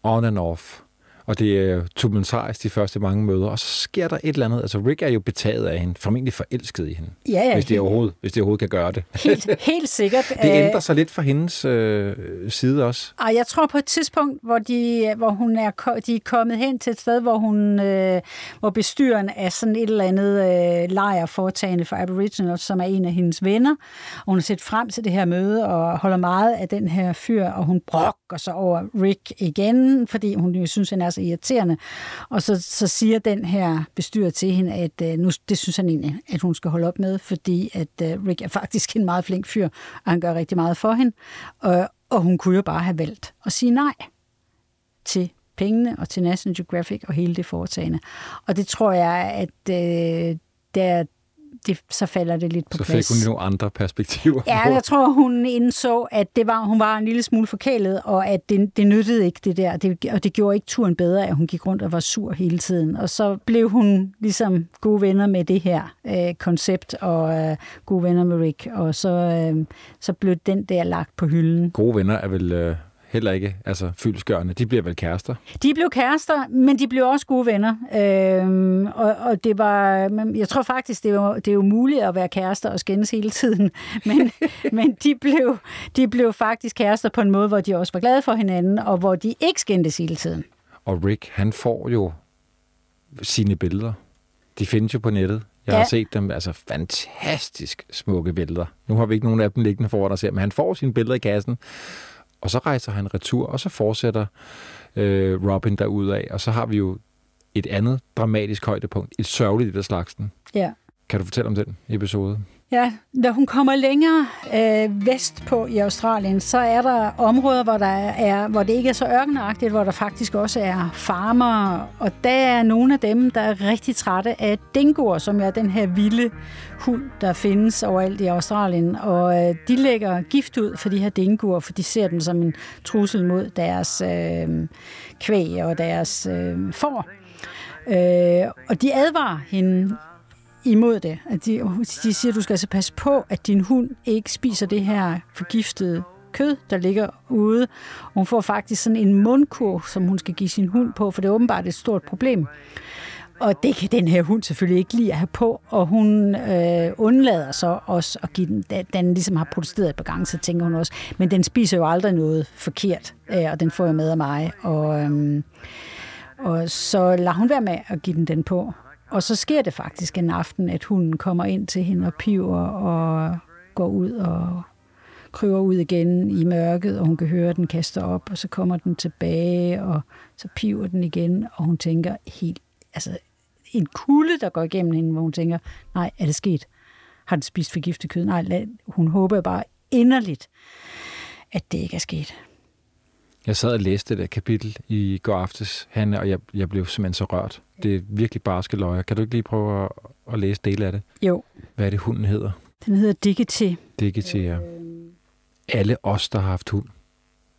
On and off og det er tumultarisk de første mange møder, og så sker der et eller andet. Altså, Rick er jo betaget af hende, formentlig forelsket i hende, ja, ja, hvis, det overhovedet, hvis det overhovedet kan gøre det. Helt, helt sikkert. det ændrer sig lidt fra hendes øh, side også. Og jeg tror på et tidspunkt, hvor, de, hvor hun er, de er kommet hen til et sted, hvor, hun, øh, hvor bestyren er sådan et eller andet øh, lejrforetagende for Aboriginals, som er en af hendes venner. Og hun har set frem til det her møde og holder meget af den her fyr, og hun brokker sig over Rick igen, fordi hun jo synes, han er så irriterende. Og så, så siger den her bestyrer til hende, at øh, nu, det synes han egentlig, at hun skal holde op med, fordi at øh, Rick er faktisk en meget flink fyr, og han gør rigtig meget for hende. Og, og hun kunne jo bare have valgt at sige nej til pengene og til National Geographic og hele det foretagende. Og det tror jeg, at øh, der, det, så falder det lidt på så plads. Så fik hun nogle andre perspektiver. Ja, jeg tror, hun indså, at det var, hun var en lille smule forkælet, og at det, det nyttede ikke det der, det, og det gjorde ikke turen bedre, at hun gik rundt og var sur hele tiden. Og så blev hun ligesom gode venner med det her øh, koncept, og øh, gode venner med Rick, og så, øh, så blev den der lagt på hylden. Gode venner er vel... Øh heller ikke altså, fyldskørende. De bliver vel kærester? De blev kærester, men de blev også gode venner. Øhm, og, og det var, jeg tror faktisk, det er, det er jo muligt at være kærester og skændes hele tiden, men, men de, blev, de blev faktisk kærester på en måde, hvor de også var glade for hinanden, og hvor de ikke skændtes hele tiden. Og Rick, han får jo sine billeder. De findes jo på nettet. Jeg Ja. har set dem, altså fantastisk smukke billeder. Nu har vi ikke nogen af dem liggende foran os her, men han får sine billeder i kassen, og så rejser han retur, og så fortsætter øh, Robin af, og så har vi jo et andet dramatisk højdepunkt, et sørgeligt af slagsen. Ja. Kan du fortælle om den episode? Ja, når hun kommer længere øh, vest på i Australien, så er der områder, hvor, der er, hvor det ikke er så ørkenagtigt, hvor der faktisk også er farmer, og der er nogle af dem, der er rigtig trætte af dingoer, som er den her vilde hund, der findes overalt i Australien, og øh, de lægger gift ud for de her dingoer, for de ser den som en trussel mod deres øh, kvæg og deres øh, får. Øh, og de advarer hende imod det. At de, de siger, at du skal altså passe på, at din hund ikke spiser det her forgiftede kød, der ligger ude. Og hun får faktisk sådan en mundkur, som hun skal give sin hund på, for det er åbenbart et stort problem. Og det kan den her hund selvfølgelig ikke lide at have på, og hun øh, undlader så også at give den, da den ligesom har protesteret et par gange, så tænker hun også, men den spiser jo aldrig noget forkert, øh, og den får jo med af mig, og, øh, og så lader hun være med at give den den på. Og så sker det faktisk en aften, at hunden kommer ind til hende og piver og går ud og kryver ud igen i mørket, og hun kan høre, at den kaster op, og så kommer den tilbage, og så piver den igen, og hun tænker helt, altså en kulde, der går igennem hende, hvor hun tænker, nej, er det sket? Har den spist forgiftet kød? Nej, lad, hun håber bare inderligt, at det ikke er sket. Jeg sad og læste det kapitel i går aftes, Hanne, og jeg, jeg blev simpelthen så rørt. Det er virkelig barske løjer. Kan du ikke lige prøve at, at læse dele af det? Jo. Hvad er det, hunden hedder? Den hedder Diggity. Diggity, ja. Alle os, der har haft hund,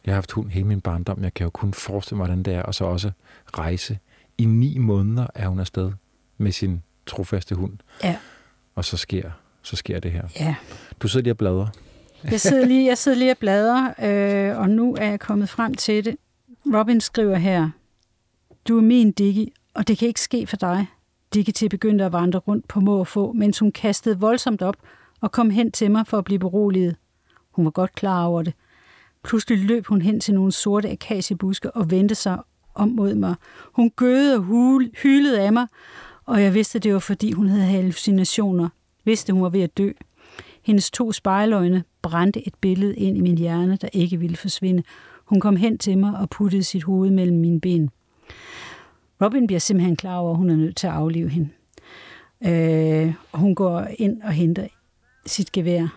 Jeg har haft hund hele min barndom. Jeg kan jo kun forestille mig, hvordan det er. Og så også rejse. I ni måneder er hun afsted med sin trofaste hund. Ja. Og så sker, så sker det her. Ja. Du sidder lige og bladrer. Jeg sidder lige, jeg sidder lige og bladrer, øh, og nu er jeg kommet frem til det. Robin skriver her, Du er min Diggy, og det kan ikke ske for dig. Diggy til begyndte at vandre rundt på må og få, mens hun kastede voldsomt op og kom hen til mig for at blive beroliget. Hun var godt klar over det. Pludselig løb hun hen til nogle sorte akaciebuske og vendte sig om mod mig. Hun gøede og hul, hylede af mig, og jeg vidste, det var fordi hun havde hallucinationer. Vidste, hun var ved at dø. Hendes to spejløjne brændte et billede ind i min hjerne, der ikke ville forsvinde. Hun kom hen til mig og puttede sit hoved mellem mine ben. Robin bliver simpelthen klar over, at hun er nødt til at aflive hende. Øh, og hun går ind og henter sit gevær.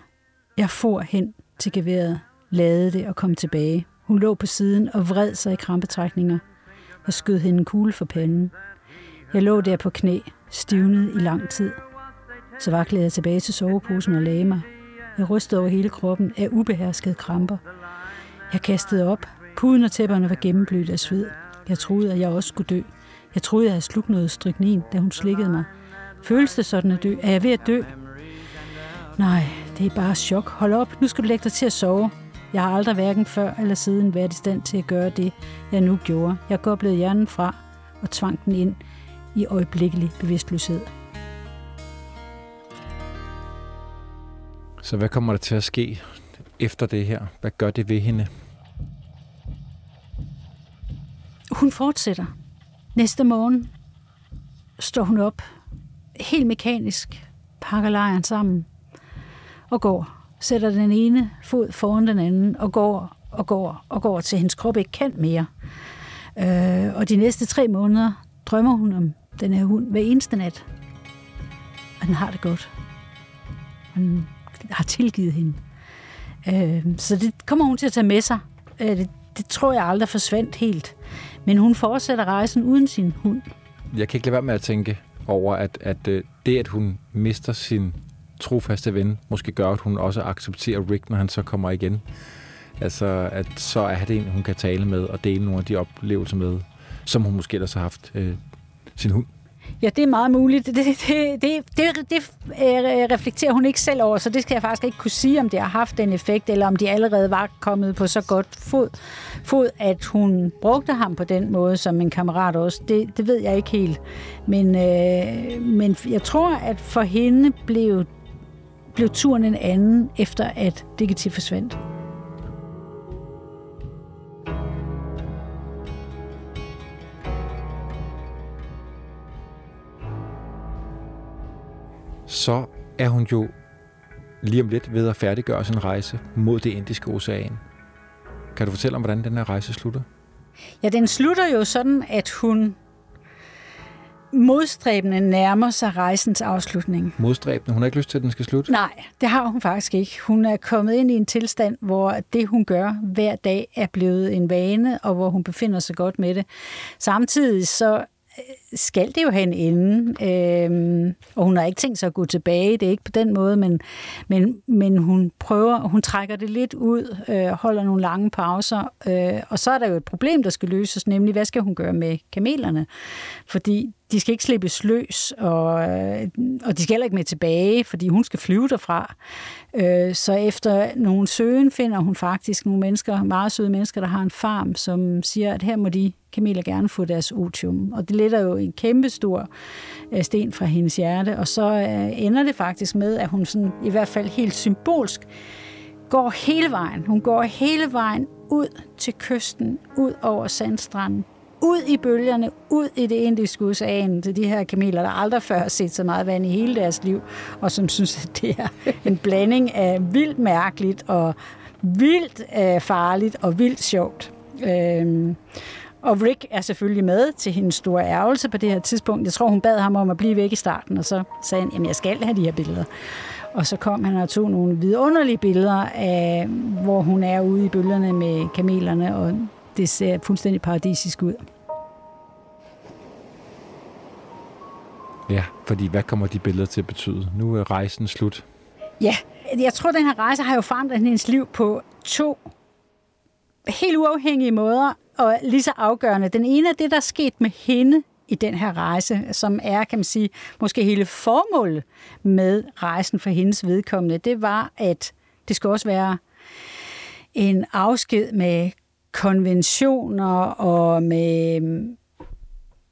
Jeg får hen til geværet, lavede det og kom tilbage. Hun lå på siden og vred sig i krampetrækninger. Jeg skød hende en kugle for panden. Jeg lå der på knæ, stivnet i lang tid. Så vaklede jeg tilbage til soveposen og lagde mig. Jeg rystede over hele kroppen af ubeherskede kramper. Jeg kastede op. Puden og tæpperne var gennemblødt af sved. Jeg troede, at jeg også skulle dø. Jeg troede, jeg havde slugt noget stryknin, da hun slikkede mig. Føles det sådan at dø? Er jeg ved at dø? Nej, det er bare chok. Hold op, nu skal du lægge dig til at sove. Jeg har aldrig hverken før eller siden været i stand til at gøre det, jeg nu gjorde. Jeg goblede hjernen fra og tvang den ind i øjeblikkelig bevidstløshed. Så hvad kommer der til at ske efter det her? Hvad gør det ved hende? Hun fortsætter. Næste morgen står hun op, helt mekanisk, pakker lejren sammen og går. Sætter den ene fod foran den anden og går og går og går til hendes krop ikke kan mere. Øh, og de næste tre måneder drømmer hun om den her hund hver eneste nat. Og den har det godt. Han har tilgivet hende. Øh, så det kommer hun til at tage med sig. Øh, det, det tror jeg aldrig forsvandt helt. Men hun fortsætter rejsen uden sin hund. Jeg kan ikke lade være med at tænke over, at, at øh, det, at hun mister sin trofaste ven, måske gør, at hun også accepterer Rick, når han så kommer igen. Altså, at så er det en, hun kan tale med og dele nogle af de oplevelser med, som hun måske ellers har haft øh, sin hund. Ja, det er meget muligt. Det, det, det, det, det, øh, reflekterer hun ikke selv over, så det skal jeg faktisk ikke kunne sige, om det har haft den effekt, eller om de allerede var kommet på så godt fod, fod at hun brugte ham på den måde som en kammerat også. Det, det ved jeg ikke helt. Men, øh, men jeg tror, at for hende blev, blev turen en anden, efter at Digitiv forsvandt. Så er hun jo lige om lidt ved at færdiggøre sin rejse mod det indiske ocean. Kan du fortælle om, hvordan den her rejse slutter? Ja, den slutter jo sådan, at hun modstræbende nærmer sig rejsens afslutning. Modstræbende? Hun har ikke lyst til, at den skal slutte? Nej, det har hun faktisk ikke. Hun er kommet ind i en tilstand, hvor det, hun gør hver dag, er blevet en vane, og hvor hun befinder sig godt med det. Samtidig så skal det jo have en ende, Øhm, og hun har ikke tænkt sig at gå tilbage, det er ikke på den måde, men, men, men hun prøver, hun trækker det lidt ud, øh, holder nogle lange pauser, øh, og så er der jo et problem, der skal løses, nemlig hvad skal hun gøre med kamelerne? Fordi de skal ikke slippes løs, og, og de skal heller ikke med tilbage, fordi hun skal flyve derfra. Øh, så efter nogle søgen finder hun faktisk nogle mennesker, meget søde mennesker, der har en farm, som siger, at her må de kameler gerne få deres otium. Og det letter jo en kæmpe stor øh, sten fra hendes hjerte, og så øh, ender det faktisk med, at hun sådan, i hvert fald helt symbolsk går hele vejen. Hun går hele vejen ud til kysten, ud over sandstranden, ud i bølgerne, ud i det indiske ocean til de her kameler, der aldrig før har set så meget vand i hele deres liv, og som synes, at det er en blanding af vildt mærkeligt og vildt øh, farligt og vildt sjovt. Øhm, og Rick er selvfølgelig med til hendes store ærgelse på det her tidspunkt. Jeg tror, hun bad ham om at blive væk i starten, og så sagde han, jamen jeg skal have de her billeder. Og så kom han og tog nogle vidunderlige billeder af, hvor hun er ude i bølgerne med kamelerne, og det ser fuldstændig paradisisk ud. Ja, fordi hvad kommer de billeder til at betyde? Nu er rejsen slut. Ja, jeg tror, den her rejse har jo forandret hendes liv på to helt uafhængige måder, og lige så afgørende. Den ene er det, der er sket med hende i den her rejse, som er, kan man sige, måske hele formålet med rejsen for hendes vedkommende, det var, at det skal også være en afsked med konventioner og med,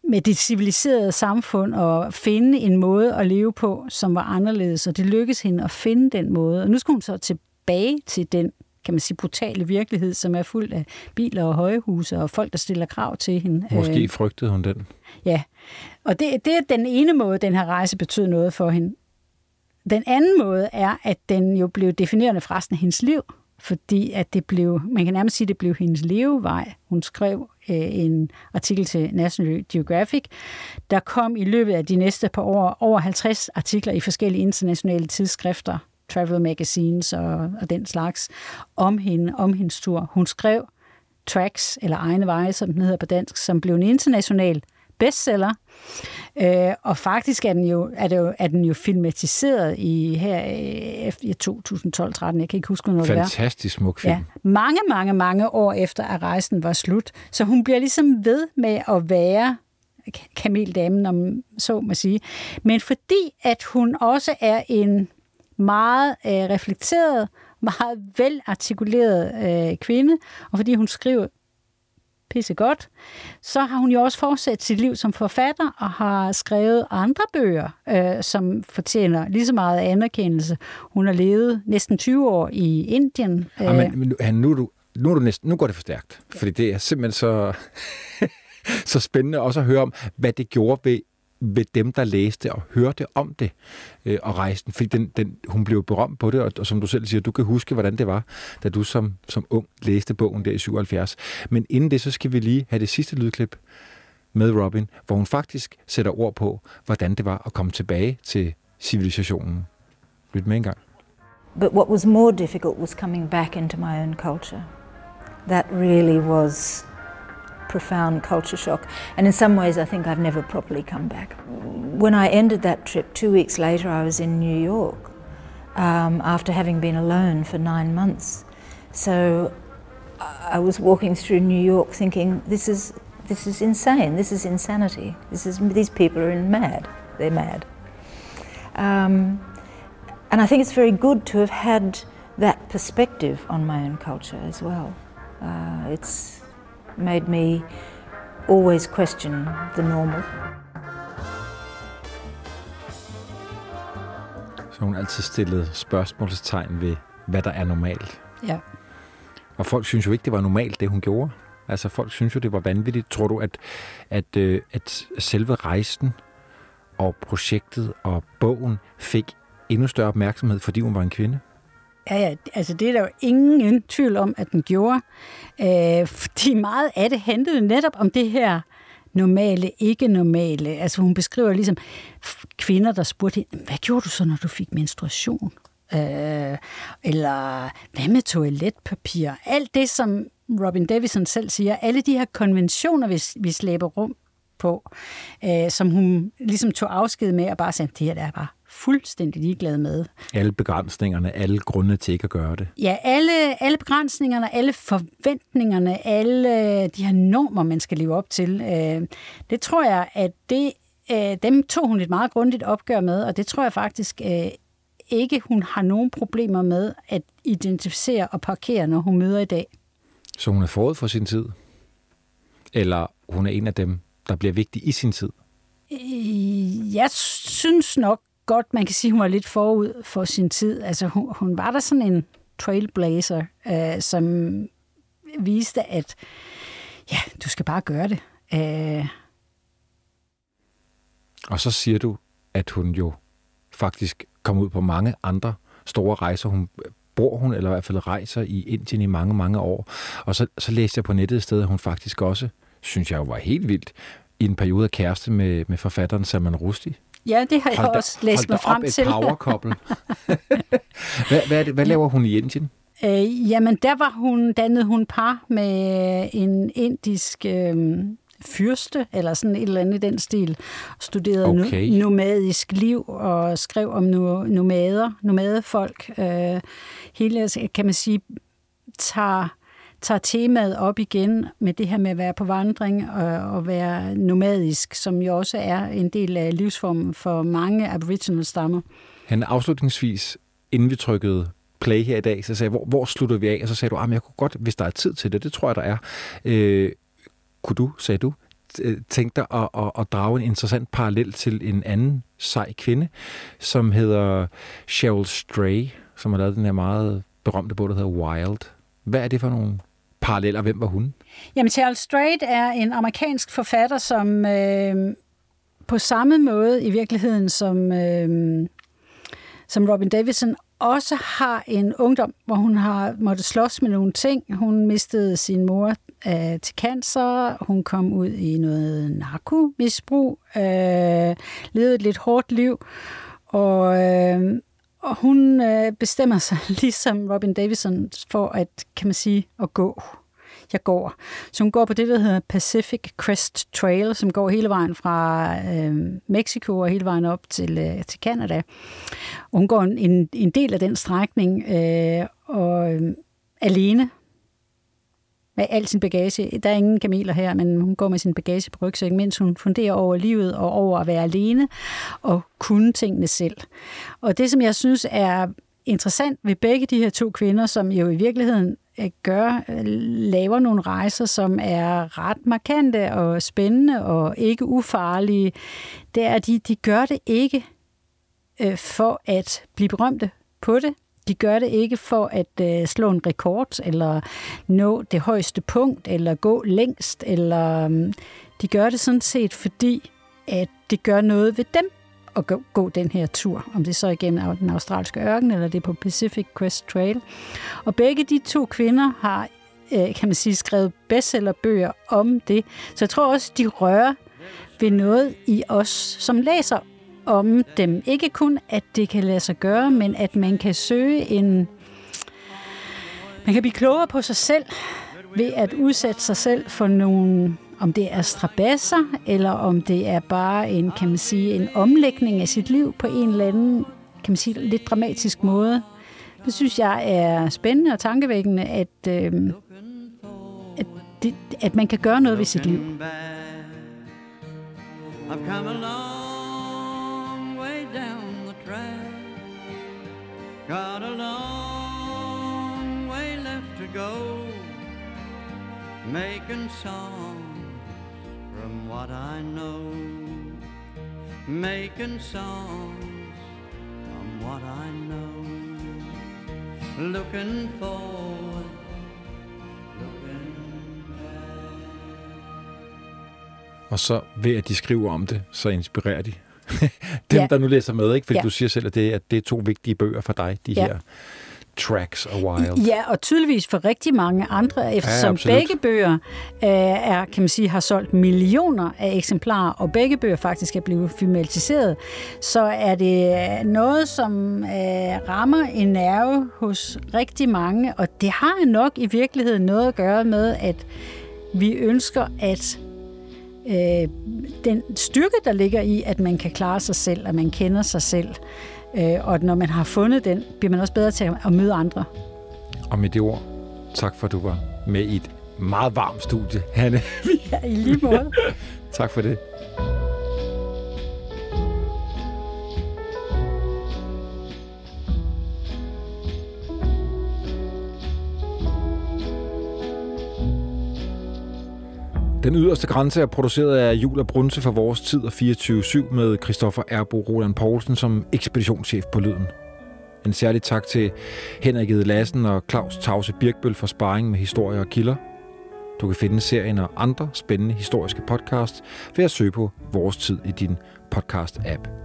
med det civiliserede samfund og finde en måde at leve på, som var anderledes, og det lykkedes hende at finde den måde. Og nu skal hun så tilbage til den kan man sige, brutale virkelighed, som er fuld af biler og højhuse og folk, der stiller krav til hende. Måske øh, frygtede hun den. Ja, og det, det er den ene måde, den her rejse betød noget for hende. Den anden måde er, at den jo blev definerende for resten af hendes liv, fordi at det blev, man kan nærmest sige, at det blev hendes levevej. Hun skrev Øh, en artikel til National Geographic. Der kom i løbet af de næste par år over 50 artikler i forskellige internationale tidsskrifter, travel magazines og, og den slags, om hende, om hendes tur. Hun skrev Tracks, eller Egne Veje, som den hedder på dansk, som blev en international bestseller. Øh, og faktisk er den jo, er det jo, er den jo filmatiseret i her i 2012-13. Jeg kan ikke huske, noget det er. Fantastisk smuk film. Ja, mange, mange, mange år efter, at rejsen var slut. Så hun bliver ligesom ved med at være kameldamen, om så må sige. Men fordi, at hun også er en meget øh, reflekteret, meget velartikuleret øh, kvinde, og fordi hun skriver pisse godt, så har hun jo også fortsat sit liv som forfatter og har skrevet andre bøger, øh, som fortjener lige så meget anerkendelse. Hun har levet næsten 20 år i Indien. Ja, men, øh. men nu, nu, nu, er du næsten, nu går det for stærkt, fordi det er simpelthen så, så spændende også at høre om, hvad det gjorde ved ved dem, der læste og hørte om det øh, og rejsten, fordi den, den, hun blev berømt på det, og, og som du selv siger, du kan huske, hvordan det var, da du som, som ung læste bogen der i 77. Men inden det, så skal vi lige have det sidste lydklip med Robin, hvor hun faktisk sætter ord på, hvordan det var at komme tilbage til civilisationen. Lyt med en gang. But what was more difficult was coming back into my own culture. That really was profound culture shock. And in some ways, I think I've never properly come back. When I ended that trip, two weeks later, I was in New York um, after having been alone for nine months. So I was walking through New York thinking, this is, this is insane, this is insanity. This is, these people are in mad, they're mad. Um, and I think it's very good to have had that perspective on my own culture as well. Uh, it's made me always question the normal. Så hun altid stillet spørgsmålstegn ved, hvad der er normalt. Ja. Og folk synes jo ikke, det var normalt, det hun gjorde. Altså folk synes jo, det var vanvittigt. Tror du, at, at, øh, at selve rejsen og projektet og bogen fik endnu større opmærksomhed, fordi hun var en kvinde? Ja, ja, altså det er der jo ingen tvivl om, at den gjorde. Øh, fordi meget af det handlede netop om det her normale, ikke normale. Altså hun beskriver ligesom kvinder, der spurgte hende, hvad gjorde du så, når du fik menstruation? Øh, eller hvad med toiletpapir? Alt det, som Robin Davison selv siger, alle de her konventioner, vi, vi slæber rum på, øh, som hun ligesom tog afsked med og bare sagde, det her der er bare fuldstændig ligeglad med. Alle begrænsningerne, alle grunde til ikke at gøre det. Ja, alle, alle begrænsningerne, alle forventningerne, alle de her normer, man skal leve op til. Øh, det tror jeg, at det, øh, dem tog hun et meget grundigt opgør med, og det tror jeg faktisk øh, ikke, hun har nogen problemer med at identificere og parkere, når hun møder i dag. Så hun er forud for sin tid? Eller hun er en af dem, der bliver vigtig i sin tid? Jeg synes nok godt, man kan sige, hun var lidt forud for sin tid. Altså, hun, hun var der sådan en trailblazer, øh, som viste, at ja, du skal bare gøre det. Øh. Og så siger du, at hun jo faktisk kom ud på mange andre store rejser. Hun bor hun, eller i hvert fald rejser i Indien i mange, mange år. Og så, så læste jeg på nettet et sted, at hun faktisk også, synes jeg jo var helt vildt, i en periode af kæreste med, med forfatteren Salman Rushdie. Ja, det har jeg hold også læst mig frem til. Hold power hvad, hvad, det, hvad laver hun i Indien? Øh, jamen, der var hun, dannede hun par med en indisk øh, fyrste, eller sådan et eller andet i den stil. Studerede okay. nomadisk liv og skrev om nomader, nomadefolk. Øh, hele, kan man sige, tager tager temaet op igen med det her med at være på vandring og, og være nomadisk, som jo også er en del af livsformen for mange aboriginal stammer. Han afslutningsvis, inden vi trykkede play her i dag, så sagde jeg, hvor, hvor slutter vi af? Og så sagde du, ah, at jeg kunne godt, hvis der er tid til det, det tror jeg, der er. Øh, kunne du, sagde du, tænke dig at, at, at drage en interessant parallel til en anden sej kvinde, som hedder Cheryl Stray, som har lavet den her meget berømte bog, der hedder Wild. Hvad er det for nogle paralleller? Hvem var hun? Jamen, Charles Strait er en amerikansk forfatter, som øh, på samme måde i virkeligheden som, øh, som Robin Davidson også har en ungdom, hvor hun har måttet slås med nogle ting. Hun mistede sin mor øh, til cancer, hun kom ud i noget narkomisbrug, øh, levede et lidt hårdt liv, og, øh, og hun øh, bestemmer sig, ligesom Robin Davidson, for at, kan man sige, at gå jeg går. Så hun går på det, der hedder Pacific Crest Trail, som går hele vejen fra øh, Mexico og hele vejen op til, øh, til Canada. Og hun går en, en del af den strækning øh, og øh, alene med al sin bagage. Der er ingen kameler her, men hun går med sin bagage på rygsækken, mens hun funderer over livet og over at være alene og kunne tingene selv. Og det, som jeg synes er interessant ved begge de her to kvinder, som jo i virkeligheden øh, gør, øh, laver nogle rejser, som er ret markante og spændende og ikke ufarlige, det er, at de, de gør det ikke øh, for at blive berømte på det. De gør det ikke for at øh, slå en rekord, eller nå det højeste punkt, eller gå længst, eller øh, de gør det sådan set, fordi at det gør noget ved dem at gå, gå den her tur, om det så igen er den australske ørken, eller det er på Pacific Crest Trail. Og begge de to kvinder har, øh, kan man sige, skrevet bestsellerbøger om det. Så jeg tror også, de rører ved noget i os, som læser om dem. Ikke kun, at det kan lade sig gøre, men at man kan søge en... Man kan blive klogere på sig selv ved at udsætte sig selv for nogle om det er strabasser, eller om det er bare en, kan man sige, en omlægning af sit liv på en eller anden, kan man sige, lidt dramatisk måde. Det synes jeg er spændende og tankevækkende, at, øh, at, det, at man kan gøre noget ved sit liv. I've come along. Got a long way left to go Making songs from what I know, making songs from what I know, looking forward, looking. Og så ved at de skriver om det, så inspirerer de dem, ja. der nu læser med, ikke? Fordi ja. du siger selv, at det, at det er to vigtige bøger for dig, de ja. her Tracks og Wild. Ja, og tydeligvis for rigtig mange andre, eftersom ja, begge bøger øh, er, kan man sige, har solgt millioner af eksemplarer, og begge bøger faktisk er blevet filmatiseret, så er det noget, som øh, rammer en nerve hos rigtig mange, og det har nok i virkeligheden noget at gøre med, at vi ønsker, at øh, den styrke, der ligger i, at man kan klare sig selv, at man kender sig selv, Øh, og når man har fundet den, bliver man også bedre til at møde andre. Og med det ord, tak for at du var med i et meget varmt studie, Hanne. ja, i lige måde. tak for det. Den yderste grænse er produceret af Jul og Brunse for vores tid og 24-7 med Christoffer Erbo Roland Poulsen som ekspeditionschef på Lyden. En særlig tak til Henrik Ede Lassen og Claus Tause Birkbøl for sparring med historier og kilder. Du kan finde serien og andre spændende historiske podcasts ved at søge på Vores Tid i din podcast-app.